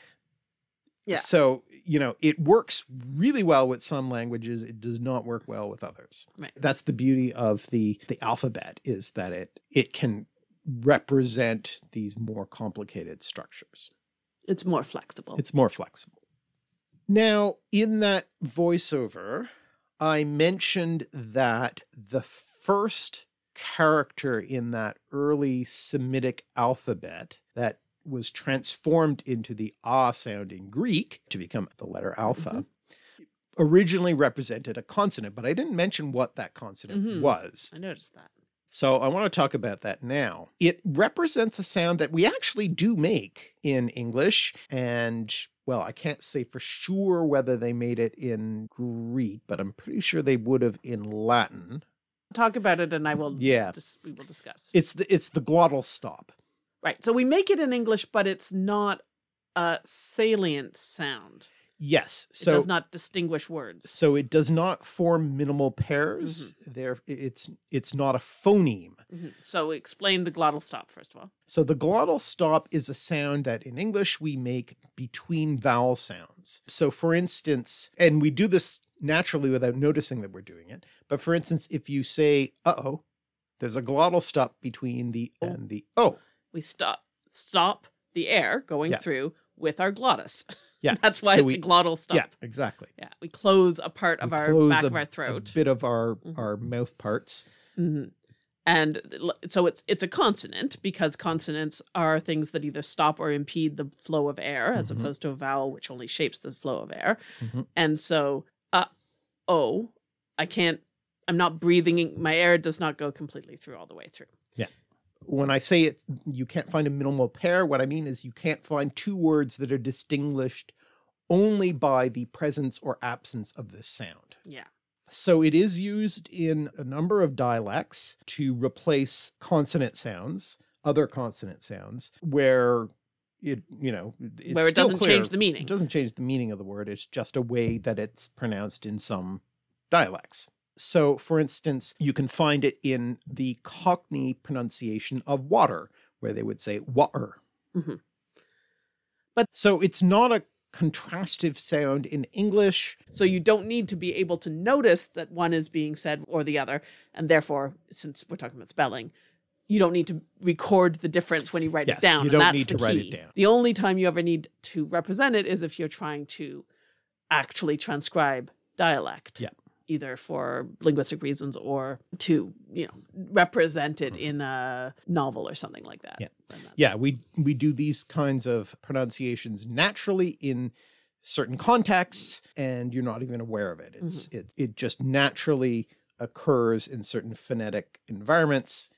Yeah. So, you know, it works really well with some languages. It does not work well with others. Right. That's the beauty of the the alphabet is that it it can represent these more complicated structures. It's more flexible. It's more flexible. Now, in that voiceover, I mentioned that the first character in that early Semitic alphabet that was transformed into the ah sound in Greek to become the letter alpha originally represented a consonant, but I didn't mention what that consonant Mhm. was. I noticed that. So I want to talk about that now. It represents a sound that we actually do make in English. And well, I can't say for sure whether they made it in Greek, but I'm pretty sure they would have in Latin. Talk about it, and I will. Yeah. Dis- we will discuss. It's the it's the glottal stop. right. So we make it in English, but it's not a salient sound. Yes. It So does not distinguish words. so it does not form minimal pairs. There it's it's not a phoneme. Mhm. So explain the glottal stop first of all. So the glottal stop is a sound that in English we make between vowel sounds. So for instance, and we do this naturally without noticing that we're doing it. But for instance, if you say uh-oh, there's a glottal stop between the Oh. and the oh. We stop stop the air going Yeah. through with our glottis. Yeah. That's why So it's we- a glottal stop. Yeah, exactly. Yeah, we close a part of We our close back a- of our A throat. bit of our Mhm. our mouth parts. Mhm. And so it's it's a consonant because consonants are things that either stop or impede the flow of air, as Mhm. opposed to a vowel which only shapes the flow of air. Mhm. And so, uh, oh, I can't. I'm not breathing. My air does not go completely through all the way through. When I say it you can't find a minimal pair, what I mean is you can't find two words that are distinguished only by the presence or absence of this sound. Yeah. So it is used in a number of dialects to replace consonant sounds, other consonant sounds, where it, you know, it's Where it doesn't clear. change the meaning. It doesn't change the meaning of the word. It's just a way that it's pronounced in some dialects. So, for instance, you can find it in the Cockney pronunciation of water, where they would say water. Mhm. But so it's not a contrastive sound in English. So you don't need to be able to notice that one is being said or the other, and therefore, since we're talking about spelling, you don't need to record the difference when you write Yes, it down. you and don't that's need the to write it key. down. The only time you ever need to represent it is if you're trying to actually transcribe dialect. Yeah. Either for linguistic reasons or to, you know, represent it in a novel or something like that. Mm-hmm. Yeah. Yeah, we we do these kinds of pronunciations naturally in certain contexts, and you're not even aware of it. It's Mm-hmm. it it just naturally occurs in certain phonetic environments.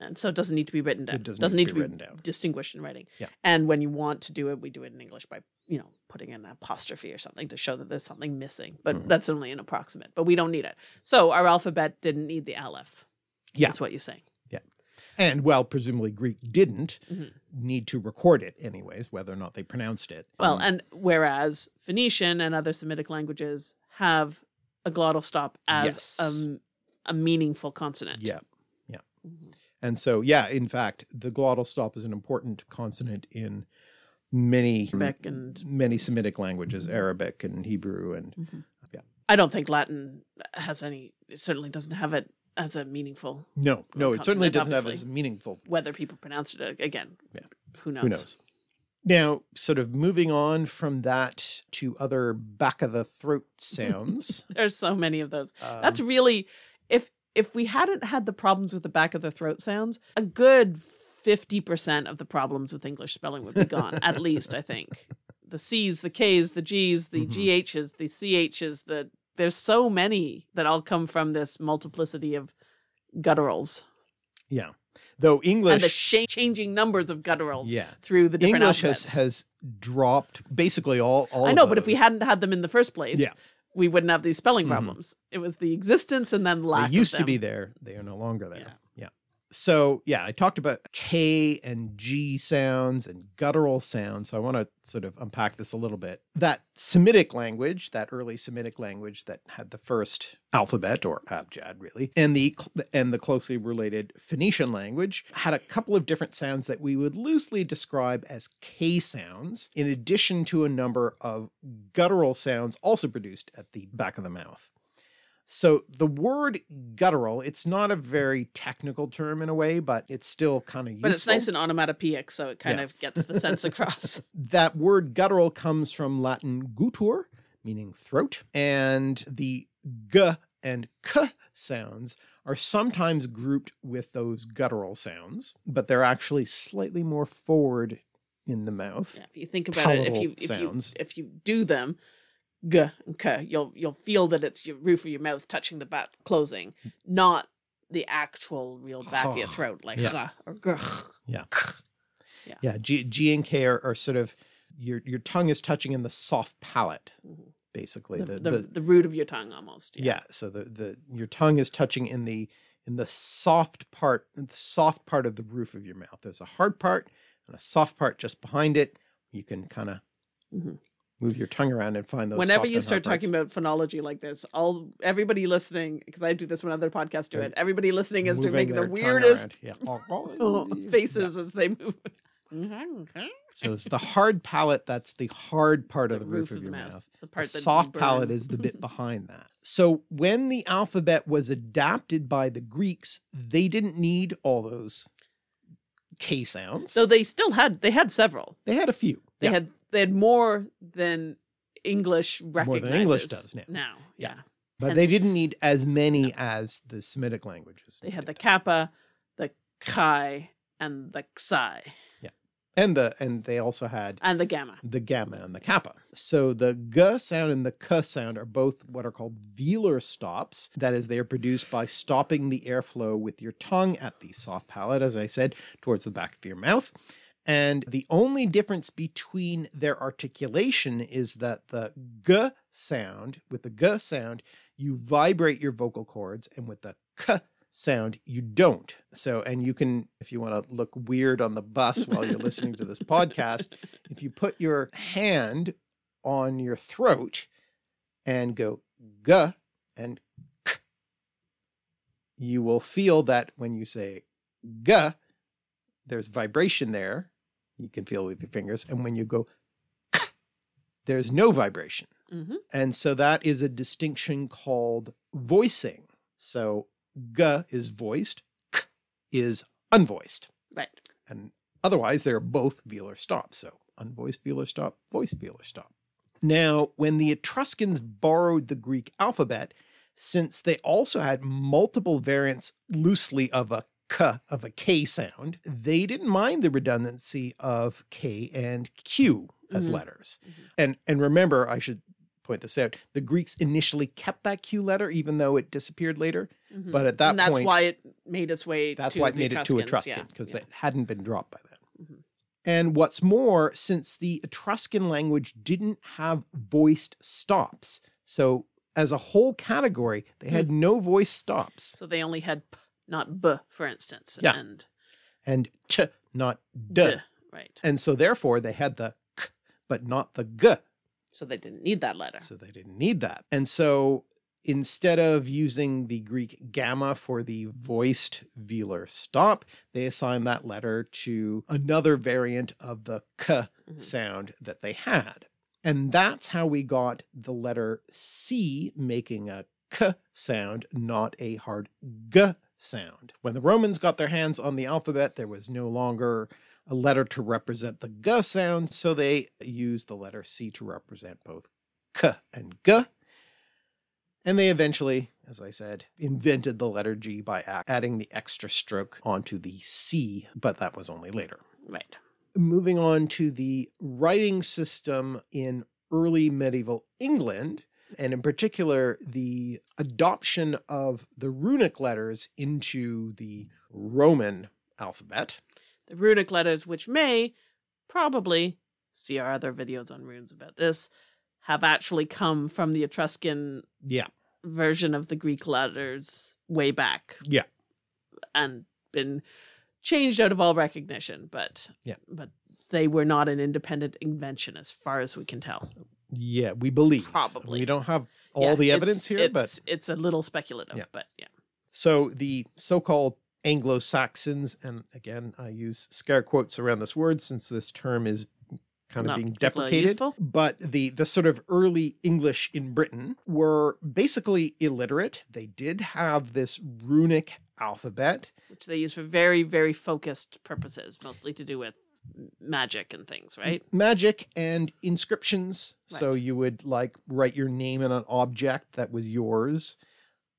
And so it doesn't need to be written down. It doesn't need, need to be written down. distinguished in writing. Yeah. And when you want to do it, we do it in English by, you know, putting an apostrophe or something to show that there's something missing. But Mhm. that's only an approximate. But we don't need it. So our alphabet didn't need the aleph. Yeah. That's what you're saying. Yeah. And well, presumably Greek didn't Mhm. need to record it anyways, whether or not they pronounced it. Well, Um, and whereas Phoenician and other Semitic languages have a glottal stop as Yes. a, a meaningful consonant. yeah, yeah. Mhm. And so, yeah, in fact, the glottal stop is an important consonant in many Arabic and many Semitic languages, Arabic and Hebrew, and yeah, I don't think Latin has any, it certainly doesn't have it as a meaningful no, no, it certainly doesn't have as meaningful. whether people pronounce it uh, again. Yeah. Who knows? Who knows? Now, sort of moving on from that to other back of the throat sounds. There's so many of those. That's um, really if if we hadn't had the problems with the back of the throat sounds, a good 50% of the problems with English spelling would be gone, at least, I think. The C's, the K's, the G's, the Mhm. GH's, the CH's, the there's so many that all come from this multiplicity of gutturals yeah, though English and the sh- changing numbers of gutturals Yeah. through the different English has alphabets. has dropped basically all all. I know, but if we hadn't had them in the first place, Yeah. we wouldn't have these spelling Mhm. problems. It was the existence and then lack. they used to be there, they are no longer there. Yeah. So yeah, I talked about K and G sounds and guttural sounds. So I want to sort of unpack this a little bit. That Semitic language, that early Semitic language that had the first alphabet or abjad, really, and the and the closely related Phoenician language had a couple of different sounds that we would loosely describe as K sounds, in addition to a number of guttural sounds also produced at the back of the mouth. So the word guttural, it's not a very technical term in a way, but it's still kind of useful. But it's nice and onomatopoeic, so it kind Yeah. of gets the sense across. that word guttural comes from Latin guttur, meaning throat, and the g and k sounds are sometimes grouped with those guttural sounds, but they're actually slightly more forward in the mouth. Yeah, if you think about it, if you if sounds. you if you do them, g and k, you'll you'll feel that it's your roof of your mouth touching the back closing, not the actual real back of your throat, like Yeah. or grr. Yeah. Yeah. Yeah. G, G and K are, are sort of your your tongue is touching in the soft palate, Mhm. basically. the, The, the, the, root of your tongue almost. yeah. So the the your tongue is touching in the in the soft part, the soft part of the roof of your mouth. There's a hard part and a soft part just behind it. You can kind of Mhm. Move your tongue around and find those. Whenever you start talking about phonology like this, all everybody listening, because I do this when other podcasts do it, everybody listening is doing Moving the weirdest. Oh, oh, yeah. faces as they move. Mm-hmm, so it's the hard palate that's the hard part of the, roof, of, your mouth. The The part that soft palate is the bit behind that. So when the alphabet was adapted by the Greeks, they didn't need all those K sounds. So they still had they had several. they had a few. They Yeah. had they had more than English recognizes. than English does now. Now, Yeah. yeah. but they didn't need as many as the Semitic languages. They had the kappa, the chi, and the psi, Yeah, and the and they also had and the gamma. the gamma and the kappa. So the g sound and the k sound are both what are called velar stops. That is, they are produced by stopping the airflow with your tongue at the soft palate, as I said, towards the back of your mouth. And the only difference between their articulation is that the g sound, with the g sound, you vibrate your vocal cords, and with the k sound, you don't. So, and you can, if you want to look weird on the bus while you're listening to this podcast, if you put your hand on your throat and go g and k, you will feel that when you say g, there's vibration there. You can feel with your fingers. And when you go there's no vibration. hmm And so that is a distinction called voicing. So g is voiced, k is unvoiced. Right. And otherwise, they're both velar stops. So unvoiced velar stop, voiced velar stop. Now, when the Etruscans borrowed the Greek alphabet, since they also had multiple variants loosely of a k, of a k sound, they didn't mind the redundancy of k and q as Mhm. letters. Mhm. And and remember, I should point this out: the Greeks initially kept that q letter, even though it disappeared later. Mhm. But at that and that's point, why it made its way. that's to why it the made it to Etruscan because yeah. it hadn't been dropped by then. Mhm. And what's more, since the Etruscan language didn't have voiced stops, so as a whole category, they had no voice stops So they only had p, not b, for instance. Yeah. And and ch, not d. d. Right. And so therefore they had the k, but not the g. So they didn't need that letter. So they didn't need that. And so instead of using the Greek gamma for the voiced velar stop, they assigned that letter to another variant of the k Mhm. sound that they had. And that's how we got the letter C making a k sound, not a hard g sound. When the Romans got their hands on the alphabet, there was no longer a letter to represent the g sound, so they used the letter C to represent both k and g. And they eventually, as I said, invented the letter G by adding the extra stroke onto the C, but that was only later. Right. Moving on to the writing system in early medieval England, and in particular, the adoption of the runic letters into the Roman alphabet. The runic letters, which may probably see our other videos on runes about this, have actually come from the Etruscan Yeah. version of the Greek letters way back. Yeah. And been changed out of all recognition, but Yeah. but they were not an independent invention as far as we can tell. Yeah, we believe. Probably. We don't have all Yeah, the it's- evidence here, but it's, it's a little speculative, Yeah. but yeah. So the so-called Anglo-Saxons, and again, I use scare quotes around this word since this term is kind of Not being deprecated. useful. But the the sort of early English in Britain were basically illiterate. They did have this runic alphabet. Which they use for very, very focused purposes, mostly to do with magic and things, right? Magic and inscriptions. So you would like write your name in an object that was yours,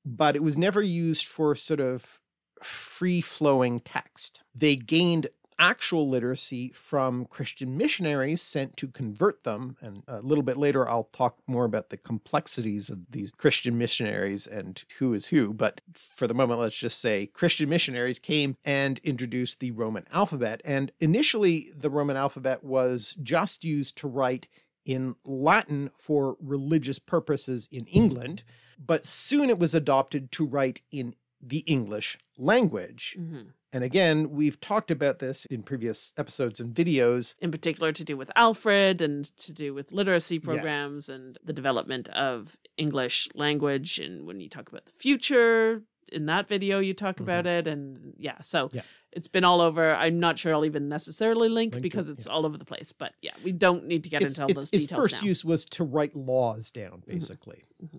but it was never used for sort of free flowing text. They gained actual literacy from Christian missionaries sent to convert them. And a little bit later, I'll talk more about the complexities of these Christian missionaries and who is who. But for the moment, let's just say Christian missionaries came and introduced the Roman alphabet. And initially, the Roman alphabet was just used to write in Latin for religious purposes in England, but soon it was adopted to write in the English language. Mm-hmm. And again, we've talked about this in previous episodes and videos. In particular, to do with Alfred and to do with literacy programs yeah. and the development of English language. And when you talk about the future, in that video, you talk mm-hmm. about it. And yeah, so yeah. it's been all over. I'm not sure I'll even necessarily link, link because it's yeah. all over the place. But yeah, we don't need to get it's, into all those details. Its first now. use was to write laws down, mm-hmm. basically. Mm-hmm.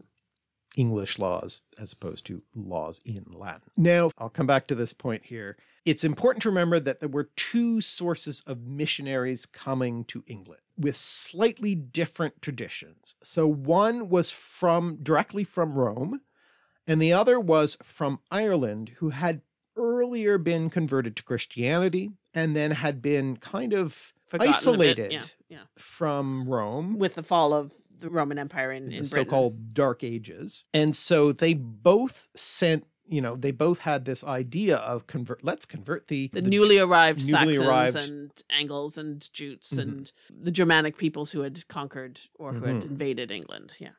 English laws as opposed to laws in Latin. Now, I'll come back to this point here. It's important to remember that there were two sources of missionaries coming to England with slightly different traditions. So one was from directly from Rome, and the other was from Ireland, who had earlier been converted to Christianity and then had been kind of isolated yeah, yeah. from Rome with the fall of the Roman Empire in, in the so-called Dark Ages, and so they both sent. You know, they both had this idea of convert. Let's convert the the, the newly arrived newly Saxons arrived. and Angles and Jutes mm-hmm. and the Germanic peoples who had conquered or who mm-hmm. had invaded England. Yeah,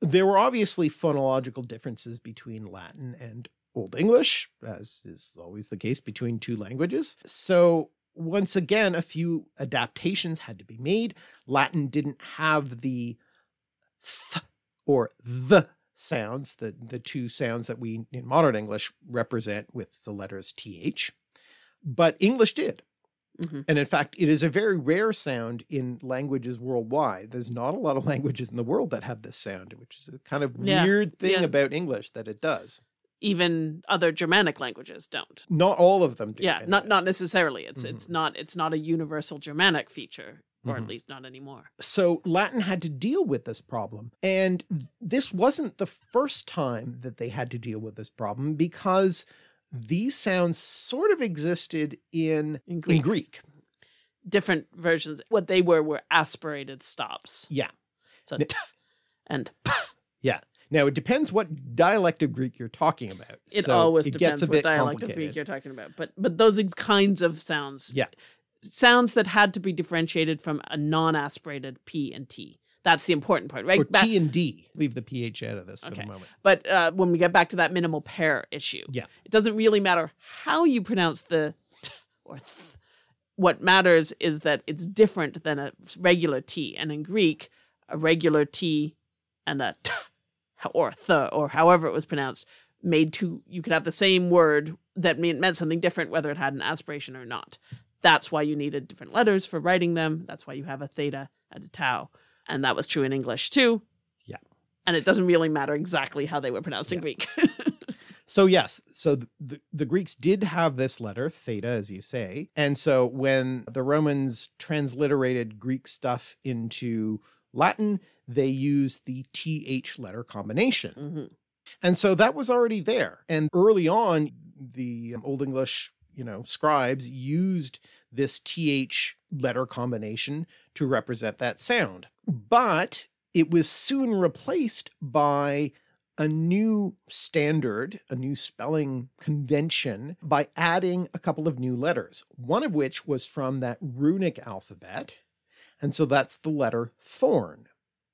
there were obviously phonological differences between Latin and Old English, as is always the case between two languages. So once again, a few adaptations had to be made. Latin didn't have the th or the sounds, the, the two sounds that we in modern English represent with the letters th, but English did. Mm-hmm. And in fact, it is a very rare sound in languages worldwide. There's not a lot of languages in the world that have this sound, which is a kind of yeah. weird thing yeah. about English that it does even other Germanic languages don't. Not all of them do. Yeah, anyways. not not necessarily. It's mm-hmm. it's not it's not a universal Germanic feature or mm-hmm. at least not anymore. So Latin had to deal with this problem. And this wasn't the first time that they had to deal with this problem because these sounds sort of existed in, in, Greek. in Greek. Different versions. What they were were aspirated stops. Yeah. So t- and yeah. Now it depends what dialect of Greek you're talking about. It so always it depends what dialect of Greek you're talking about. But but those kinds of sounds, yeah, sounds that had to be differentiated from a non-aspirated P and T. That's the important part, right? Or T and D. Leave the PH out of this okay. for the moment. But uh, when we get back to that minimal pair issue, yeah, it doesn't really matter how you pronounce the t or th. What matters is that it's different than a regular T. And in Greek, a regular T and a t or the or however it was pronounced made two you could have the same word that meant something different whether it had an aspiration or not. That's why you needed different letters for writing them. That's why you have a theta and a tau. And that was true in english too. Yeah. And it doesn't really matter exactly how they were pronounced in greek. So yes so the, the greeks did have this letter theta as you say. And so when the romans transliterated greek stuff into latin they used the TH letter combination. Mm-hmm. And so that was already there. And early on, the um, Old English, you know, scribes used this TH letter combination to represent that sound. But it was soon replaced by a new standard, a new spelling convention by adding a couple of new letters, one of which was from that runic alphabet. And so that's the letter thorn.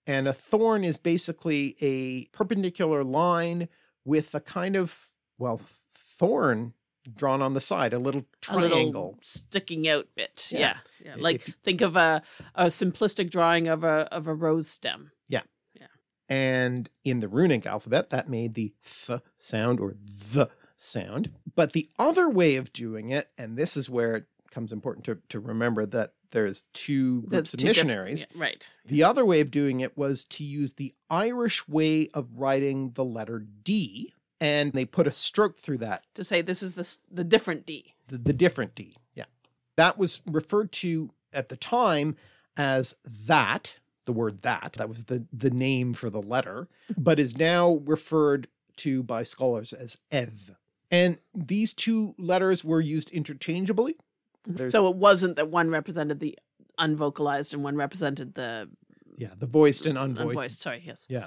And a thorn is basically a perpendicular line with a kind of, well, thorn drawn on the side, a little triangle. A little sticking out bit. Yeah. yeah. yeah. Like think of a, a simplistic drawing of a of a rose stem. Yeah. Yeah. And in the runic alphabet, that made the th sound or the sound. But the other way of doing it, and this is where it becomes important to, to remember that there's two groups of missionaries. yeah, right. The other way of doing it was to use the Irish way of writing the letter D, and they put a stroke through that. To say this is the, the different D. The, the different D, yeah. That was referred to at the time as that, the word that, that was the, the name for the letter, but is now referred to by scholars as eth. And these two letters were used interchangeably there's, so it wasn't that one represented the unvocalized and one represented the yeah the voiced and unvoiced. unvoiced sorry, yes. Yeah.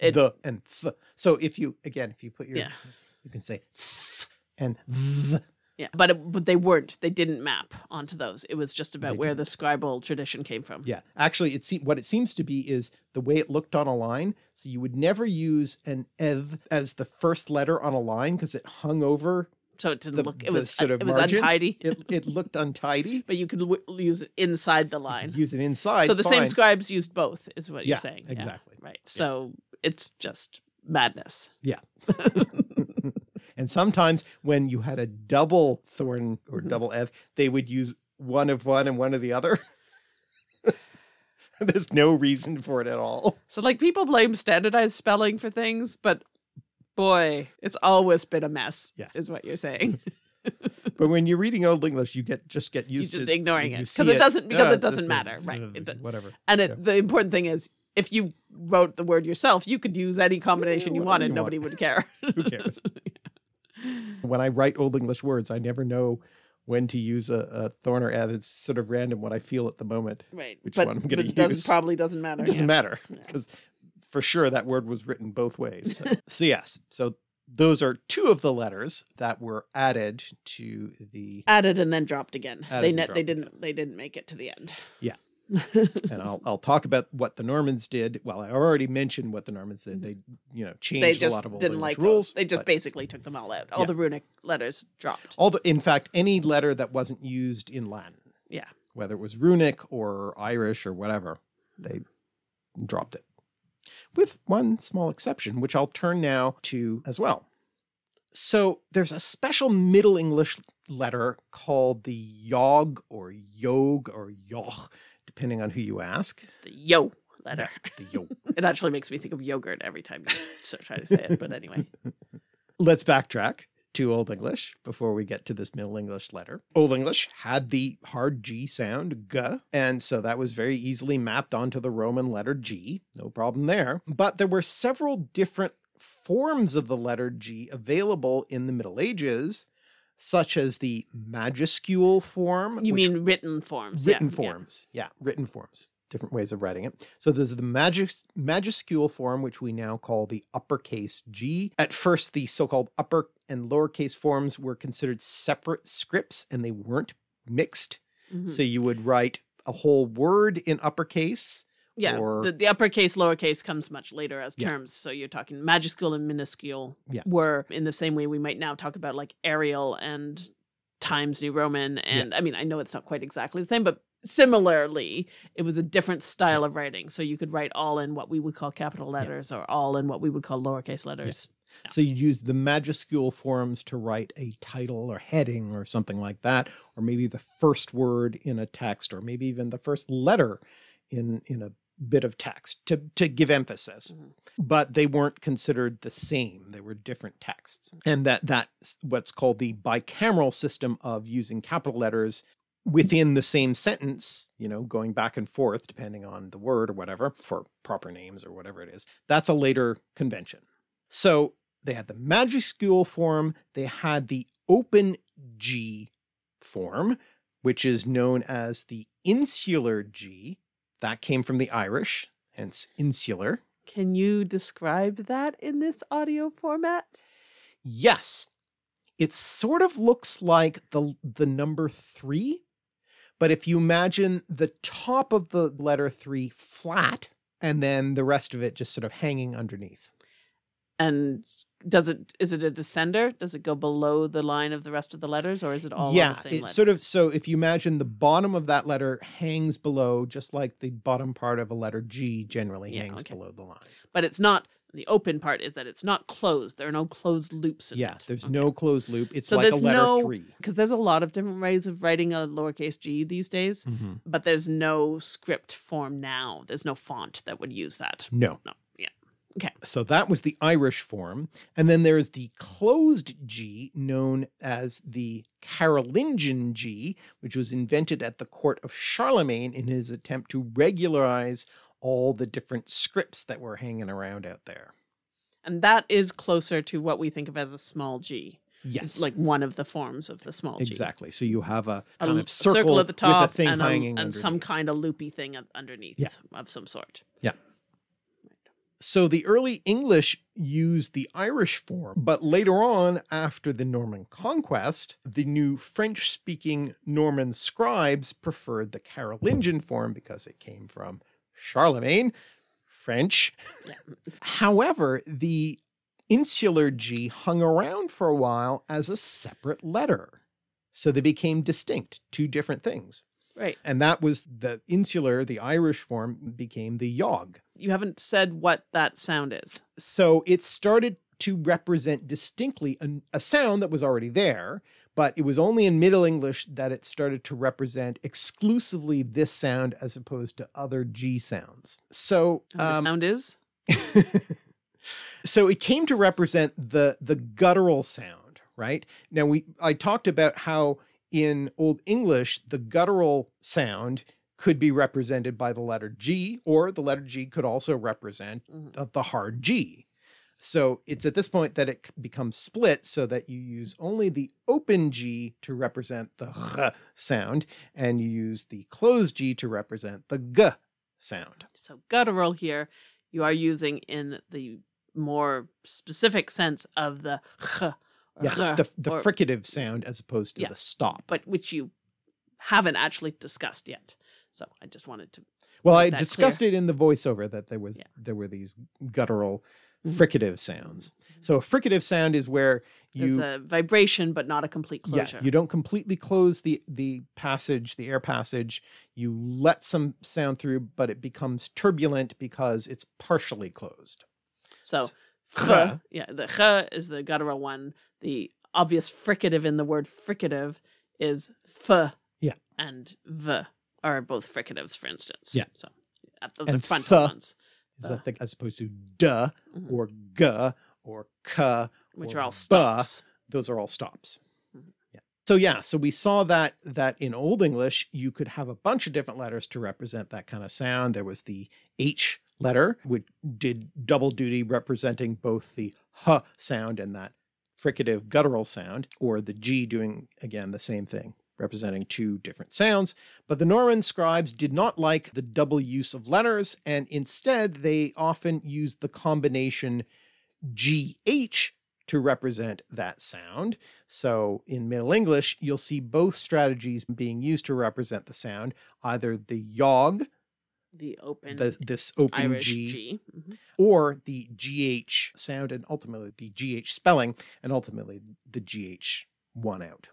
It, the and th. So if you again, if you put your, yeah. you can say th and th. Yeah, but it, but they weren't. They didn't map onto those. It was just about they where didn't. the scribal tradition came from. Yeah, actually, it se- what it seems to be is the way it looked on a line. So you would never use an eth as the first letter on a line because it hung over So it didn't The- look. It was sort of it was margin? untidy, It it looked untidy. but you could w- use it inside the line. use it inside. so the same scribes used both, is what Yeah, you're saying. exactly. Right. So it's just madness. Yeah. and sometimes when you had a double thorn or Mhm. double eth, they would use one of one and one of the other. There's no reason for it at all. So like people blame standardized spelling for things, but boy, it's always been a mess. Yeah. Is what you're saying. But when you're reading Old English, you get just get used just to ignoring it, see 'cause it doesn't- because it doesn't matter, right, uh, it whatever. And it, Yeah. the important thing is, if you wrote the word yourself, you could use any combination you wanted. you Nobody want. would care. Who cares? when I write Old English words, I never know when to use a, a thorn or eth. It's sort of random what I feel at the moment. right. Which but, one I'm but doesn't, use. probably doesn't matter. It doesn't yeah. matter because for sure that word was written both ways. So, so yes, so those are two of the letters that were added to the, Added and then dropped again. They ne- dropped they didn't they didn't make it to the end. Yeah. and I'll I'll talk about what the Normans did. Well, I already mentioned what the Normans did. They you know changed they a just lot of Old didn't English like rules. those. They just basically took them all out. All Yeah. the runic letters dropped. all the in fact any letter that wasn't used in Latin, Yeah. whether it was runic or Irish or whatever, they mm-hmm. dropped it. With one small exception, which I'll turn now to as well. So there's a special Middle English letter called the yog or yog or yoch, depending on who you ask. It's the yo letter. The yo. It actually makes me think of yogurt every time you so try to say it. But anyway, Let's backtrack to Old English before we get to this Middle English letter. Old English had the hard G sound, g, and so that was very easily mapped onto the Roman letter G. No problem there. But there were several different forms of the letter G available in the Middle Ages, such as the majuscule form. you mean written forms? written yeah, yeah. forms. Yeah. written forms. Different ways of writing it. So there's the majus- majuscule form, which we now call the uppercase G. At first, the so-called upper and lowercase forms were considered separate scripts, and they weren't mixed. Mhm. So you would write a whole word in uppercase. Yeah, or- the, the uppercase, lowercase comes much later as Yeah. terms. So you're talking majuscule and minuscule Yeah. were in the same way we might now talk about like Arial and Times New Roman. And I mean, I know it's not quite exactly the same, but similarly, it was a different style of writing. So you could write all in what we would call capital letters or all in what we would call lowercase letters. Yeah. So you use the majuscule forms to write a title or heading or something like that, or maybe the first word in a text, or maybe even the first letter in in a bit of text to to give emphasis. Mhm. But they weren't considered the same. They were different texts. And that that's what's called the bicameral system of using capital letters within the same sentence, you know, going back and forth depending on the word or whatever for proper names or whatever it is. That's a later convention. So they had the majuscule form, they had the open G form, which is known as the insular G. That came from the Irish, hence insular. Can you describe that in this audio format? Yes, it sort of looks like the the number three, but if you imagine the top of the letter three flat, and then the rest of it just sort of hanging underneath. And does it is it a descender? Does it go below the line of the rest of the letters, or is it all yeah, on the same it's letter? sort of so if you imagine the bottom of that letter hangs below, just like the bottom part of a letter G generally Yeah, hangs okay. below the line. but it's not the open part is that it's not closed. There are no closed loops in Yeah, it. there's Okay. no closed loop. It's So like a there's letter no- three. because there's a lot of different ways of writing a lowercase g these days, Mhm. but there's no script form now. There's no font that would use that. No. No, yeah. Okay. So that was the Irish form. And then there's the closed G known as the Carolingian G, which was invented at the court of Charlemagne in his attempt to regularize all the different scripts that were hanging around out there. And that is closer to what we think of as a small g. Yes. It's like one of the forms of the small g. exactly. So you have a A kind l- of circle, circle at the top with a thing and, a- hanging and some kind of loopy thing underneath Yeah. of some sort. Yeah. So the early English used the Irish form, but later on, after the Norman conquest, the new French speaking Norman scribes preferred the Carolingian form because it came from Charlemagne, French. Yeah. However, the insular G hung around for a while as a separate letter. So they became distinct, two different things. Right. And that was the insular, the Irish form became the yogh. You haven't said what that sound is. So it started to represent distinctly a, a sound that was already there, but it was only in Middle English that it started to represent exclusively this sound as opposed to other G sounds. So the um, sound is so it came to represent the the guttural sound, right? Now we I talked about how in Old English the guttural sound could be represented by the letter G, or the letter G could also represent Mhm. the, the hard G. So it's at this point that it becomes split so that you use only the open G to represent the ch sound, and you use the closed G to represent the g sound. so guttural here. You are using in the more specific sense of the ch, Yeah, the, the or- fricative sound as opposed to Yeah. the stop. but which you haven't actually discussed yet. So I just wanted to. Well, I discussed it in the voiceover that there was Yeah. there were these guttural. Fricative sounds. So a fricative sound is where There's you a vibration, but not a complete closure. yeah, you don't completely close the the passage, the air passage. You let some sound through, but it becomes turbulent because it's partially closed. so ch, yeah, the ch is the guttural one. The obvious fricative in the word fricative is f. Yeah. And v are both fricatives, for instance. Yeah. So those And are frontal th ones, Is Uh. that as opposed to duh Mhm. or g or k which or are all stops. those are all stops. Mhm. Yeah. So yeah, so we saw that that in Old English you could have a bunch of different letters to represent that kind of sound. There was the H letter, which did double duty representing both the h sound and that fricative guttural sound, or the G doing again the same thing, representing two different sounds. But the Norman scribes did not like the double use of letters, and instead they often used the combination GH to represent that sound. So in Middle English, you'll see both strategies being used to represent the sound, either the yogh, The open the, this open Irish G, G. Mhm. or the GH sound, and ultimately the GH spelling, and ultimately the GH one out.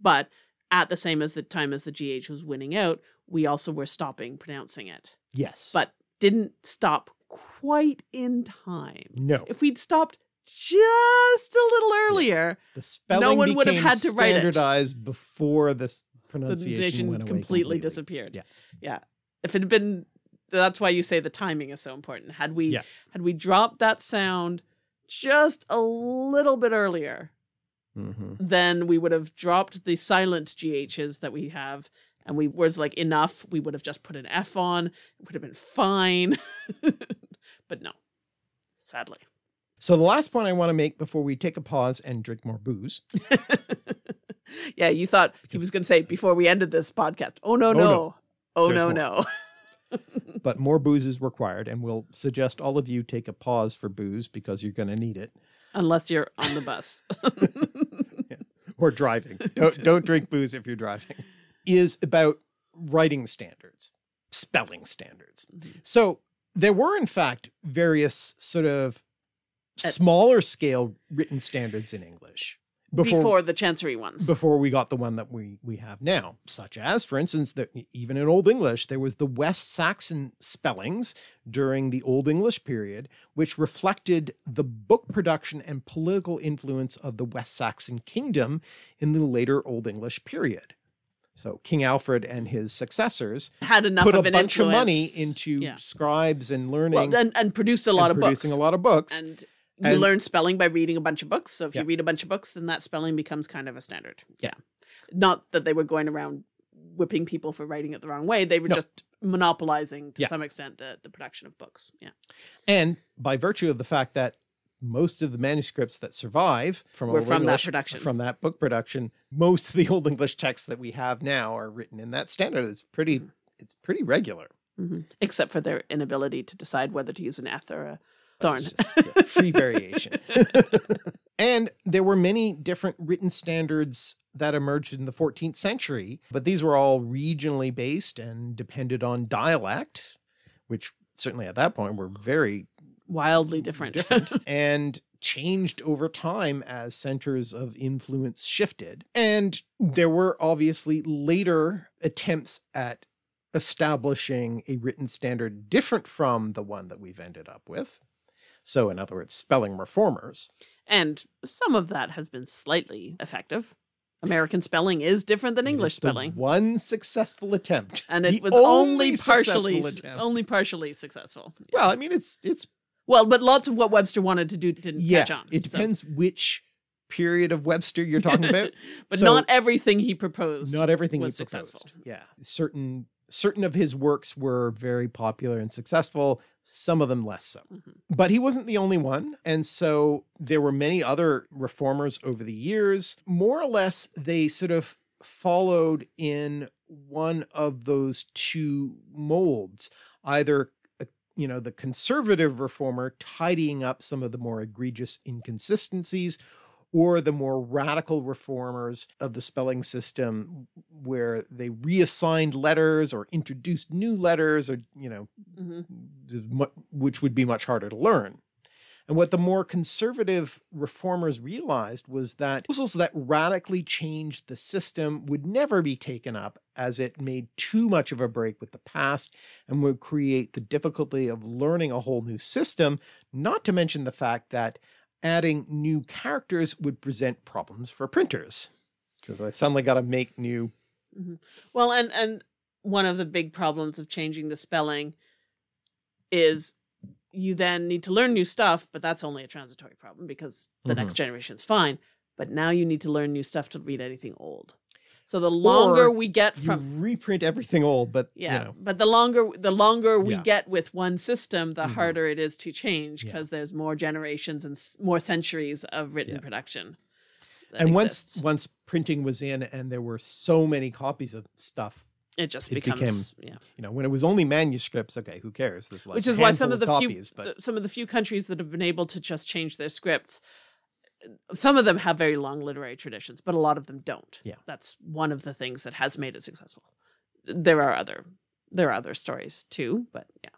But at the same as the time as the GH was winning out, we also were stopping pronouncing it, Yes. but didn't stop quite in time. no, If we'd stopped just a little earlier, the spelling no one would have had to write it. standardized before this pronunciation went away completely, disappeared. Yeah. Yeah. If it had been that's why you say the timing is so important. Had we Yeah. had we dropped that sound just a little bit earlier, hmm then we would have dropped the silent GHs that we have. And we words like enough, we would have just put an F on. It would have been fine. but no, sadly. So the last point I want to make before we take a pause and drink more booze. yeah, you thought he was going to say before we ended this podcast. Oh no, Oh, no. no. Oh There's no, more. no. but more booze is required, and we'll suggest all of you take a pause for booze because you're going to need it Unless you're on the bus. Or driving. Don't, don't drink booze if you're driving. Is about writing standards, spelling standards. Mhm. So there were, in fact, various sort of smaller scale written standards in English before, the Chancery ones. before we got the one that we we have now such as for instance that even in old english there was the west saxon spellings during the old english period which reflected the book production and political influence of the west saxon kingdom in the later old english period so king alfred and his successors had enough put a of an bunch of money into Yeah. scribes and learning well, and, and produced a lot of producing books. a lot of books and you And- learn spelling by reading a bunch of books. So if Yeah. you read a bunch of books, then that spelling becomes kind of a standard. Yeah. Not that they were going around whipping people for writing it the wrong way. They were No. just monopolizing to Yeah. some extent the, the production of books. Yeah. And by virtue of the fact that most of the manuscripts that survive from Were Old from that production. from that book production, most of the Old English texts that we have now are written in that standard. It's pretty, Mm-hmm. it's pretty regular. Except for their inability to decide whether to use an F or a thorn. Just, yeah, free variation. and there were many different written standards that emerged in the 14th century, but these were all regionally based and depended on dialect, which certainly at that point were very wildly different. different and changed over time as centers of influence shifted. And there were obviously later attempts at establishing a written standard different from the one that we've ended up with. So, in other words, spelling reformers. and some of that has been slightly effective. American spelling is different than It English spelling. One successful attempt. And it The was only successful partially only partially successful. Well, I mean, it's it's Well, but lots of what Webster wanted to do didn't yeah. catch on. It so- depends which period of Webster you're talking about. but So- not everything he proposed. Not everything was successful. Yeah, certain certain of his works were very popular and successful. Some of them less so. Mhm. But he wasn't the only one, and so there were many other reformers over the years. More or less, they sort of followed in one of those two molds, either. uh, You know, the conservative reformer tidying up some of the more egregious inconsistencies, or the more radical reformers of the spelling system where they reassigned letters or introduced new letters or you know Mhm. which would be much harder to learn and what the more conservative reformers realized was that proposals that radically changed the system would never be taken up as it made too much of a break with the past and would create the difficulty of learning a whole new system, not to mention the fact that adding new characters would present problems for printers because they suddenly got to make new Well, and and one of the big problems of changing the spelling is you then need to learn new stuff, but that's only a transitory problem because the Mhm. next generation's fine. But now you need to learn new stuff to read anything old. So the longer Or we get from reprint everything old but yeah, you know but the longer the longer we Yeah. get with one system, the Mhm. harder it is to change Yeah. because there's more generations and more centuries of written Yeah. production. and exists. once once printing was in and there were so many copies of stuff it just it became- yeah. you know when it was only manuscripts okay who cares this like which is why some of the copies few but the- some of the few countries that have been able to just change their scripts some of them have very long literary traditions but a lot of them don't. Yeah. that's one of the things that has made it successful. There are other there are other stories too but yeah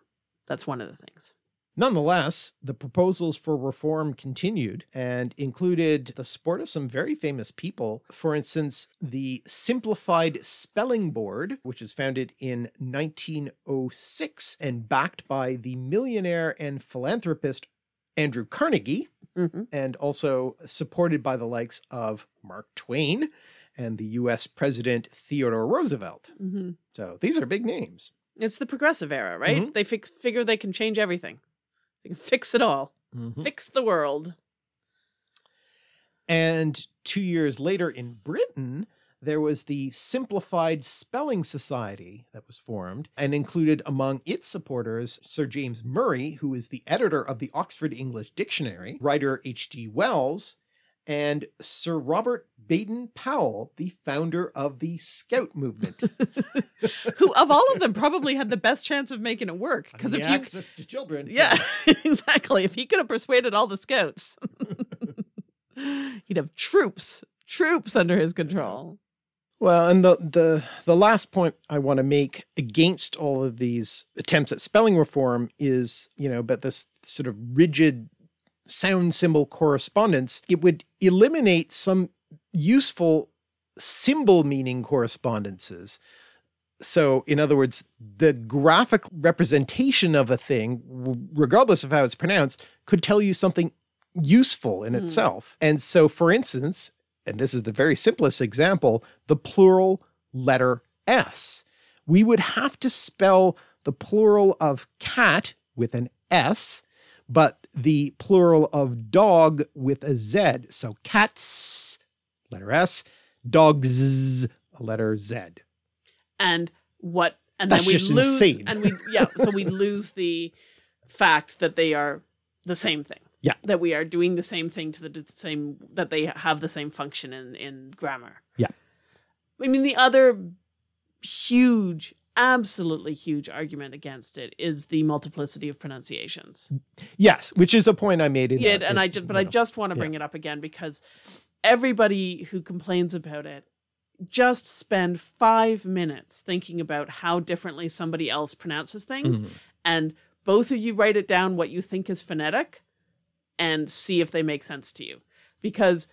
that's one of the things. Nonetheless the proposals for reform continued and included the support of some very famous people. For instance the simplified spelling board which was founded in 1906 and backed by the millionaire and philanthropist andrew carnegie hmm and also supported by the likes of Mark Twain and the US President Theodore Roosevelt. hmm So these are big names. it's the progressive era right Mhm. they fix, figure they can change everything they can fix it all Mm-hmm. fix the world And two years later in Britain, there was the Simplified Spelling Society that was formed and included among its supporters Sir James Murray, who is the editor of the Oxford English Dictionary, writer H.G. Wells, and Sir Robert Baden Powell, the founder of the Scout movement. who of all of them probably had the best chance of making it work because if you access to children. so- Yeah, exactly. If he could have persuaded all the scouts, he'd have troops, troops under his control. Well, and the the the last point I want to make against all of these attempts at spelling reform is, you know, but this sort of rigid sound symbol correspondence, it would eliminate some useful symbol meaning correspondences. So, in other words, the graphic representation of a thing, regardless of how it's pronounced, could tell you something useful in Hmm. itself. And so, for instance, and this is the very simplest example, the plural letter S. We would have to spell the plural of cat with an S, but the plural of dog with a Z. So cats, letter S, dogs, a letter Z. And what? And That's then we just lose. insane. And we yeah. So we lose the fact that they are the same thing. Yeah. That we are doing the same thing to the, the same that they have the same function in in grammar. Yeah. I mean the other huge absolutely huge argument against it is the multiplicity of pronunciations. Yes, which is a point I made in Yeah, the- and I just, but I know. just want to bring it up again because everybody who complains about it just spend five minutes thinking about how differently somebody else pronounces things Mhm. and both of you write it down what you think is phonetic and see if they make sense to you. Because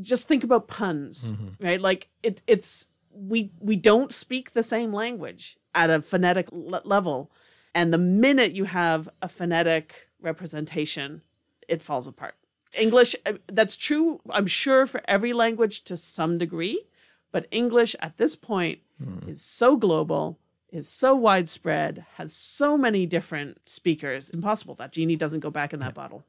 just think about puns, right? Like it, it's we we don't speak the same language at a phonetic le- level, and the minute you have a phonetic representation, it falls apart. English, uh, that's true, I'm sure, for every language to some degree, but English at this point is so global, is so widespread, has so many different speakers. Impossible that genie doesn't go back in that bottle.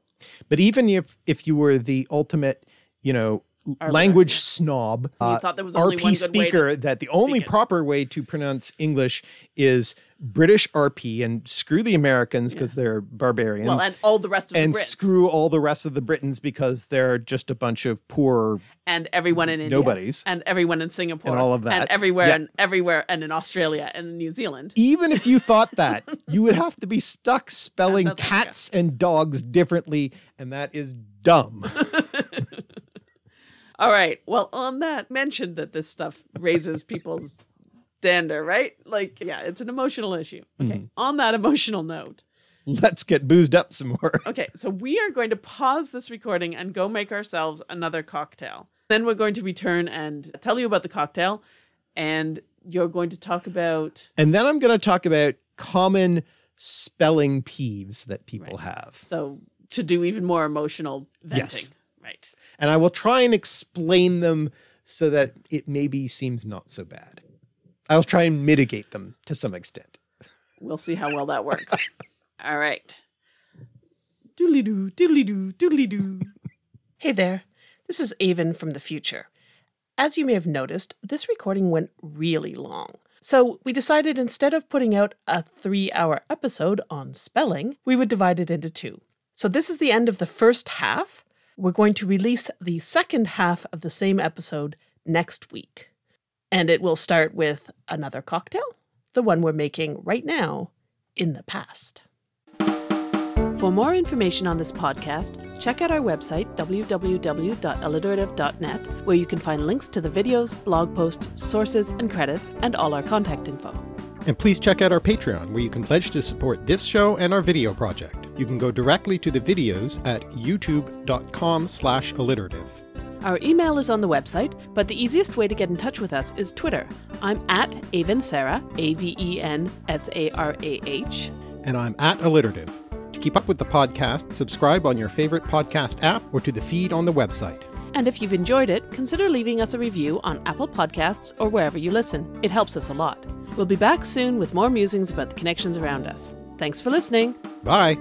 But even if if you were the ultimate, you know, Our language snob, You thought there was only RP way to speaker, that the only it. proper way to pronounce English is British RP and screw the Americans because they're barbarians. Well, and all the rest of and the Brits screw all the rest of the Britons because they're just a bunch of poor and everyone in India, Nobodies. and everyone in Singapore, And all of that. and everywhere, Yeah. and everywhere, and in Australia and in New Zealand. even if you thought that, you would have to be stuck spelling cats and dogs differently, and that is dumb. All right. Well, on that, mentioned that this stuff raises people's dander, right? Like, yeah, it's an emotional issue. Okay. Mm-hmm. On that emotional note, Let's get boozed up some more. okay, so we are going to pause this recording and go make ourselves another cocktail. Then we're going to return and tell you about the cocktail, and you're going to talk about. And then I'm going to talk about common spelling peeves that people have. So, to do even more emotional venting. Yes. Right. And I will try and explain them so that it maybe seems not so bad. I'll try and mitigate them to some extent. We'll see how well that works. All right. Doodly doo, doodly doo, doodly doo. Hey there, this is Aven from the future. As you may have noticed, this recording went really long. So we decided instead of putting out a three hour episode on spelling, we would divide it into two. So this is the end of the first half. We're going to release the second half of the same episode next week. And it will start with another cocktail, the one we're making right now in the past. For more information on this podcast, check out our website, www.alliterative.net, where you can find links to the videos, blog posts, sources, and credits, and all our contact info. And please check out our Patreon, where you can pledge to support this show and our video project. You can go directly to the videos at youtube.com slash alliterative. Our email is on the website, but the easiest way to get in touch with us is Twitter. I'm at Aven Sarah, A V E N S A R A H. And I'm at alliterative. To keep up with the podcast, subscribe on your favorite podcast app or to the feed on the website. And if you've enjoyed it, consider leaving us a review on Apple Podcasts or wherever you listen. It helps us a lot. We'll be back soon with more musings about the connections around us. Thanks for listening. Bye!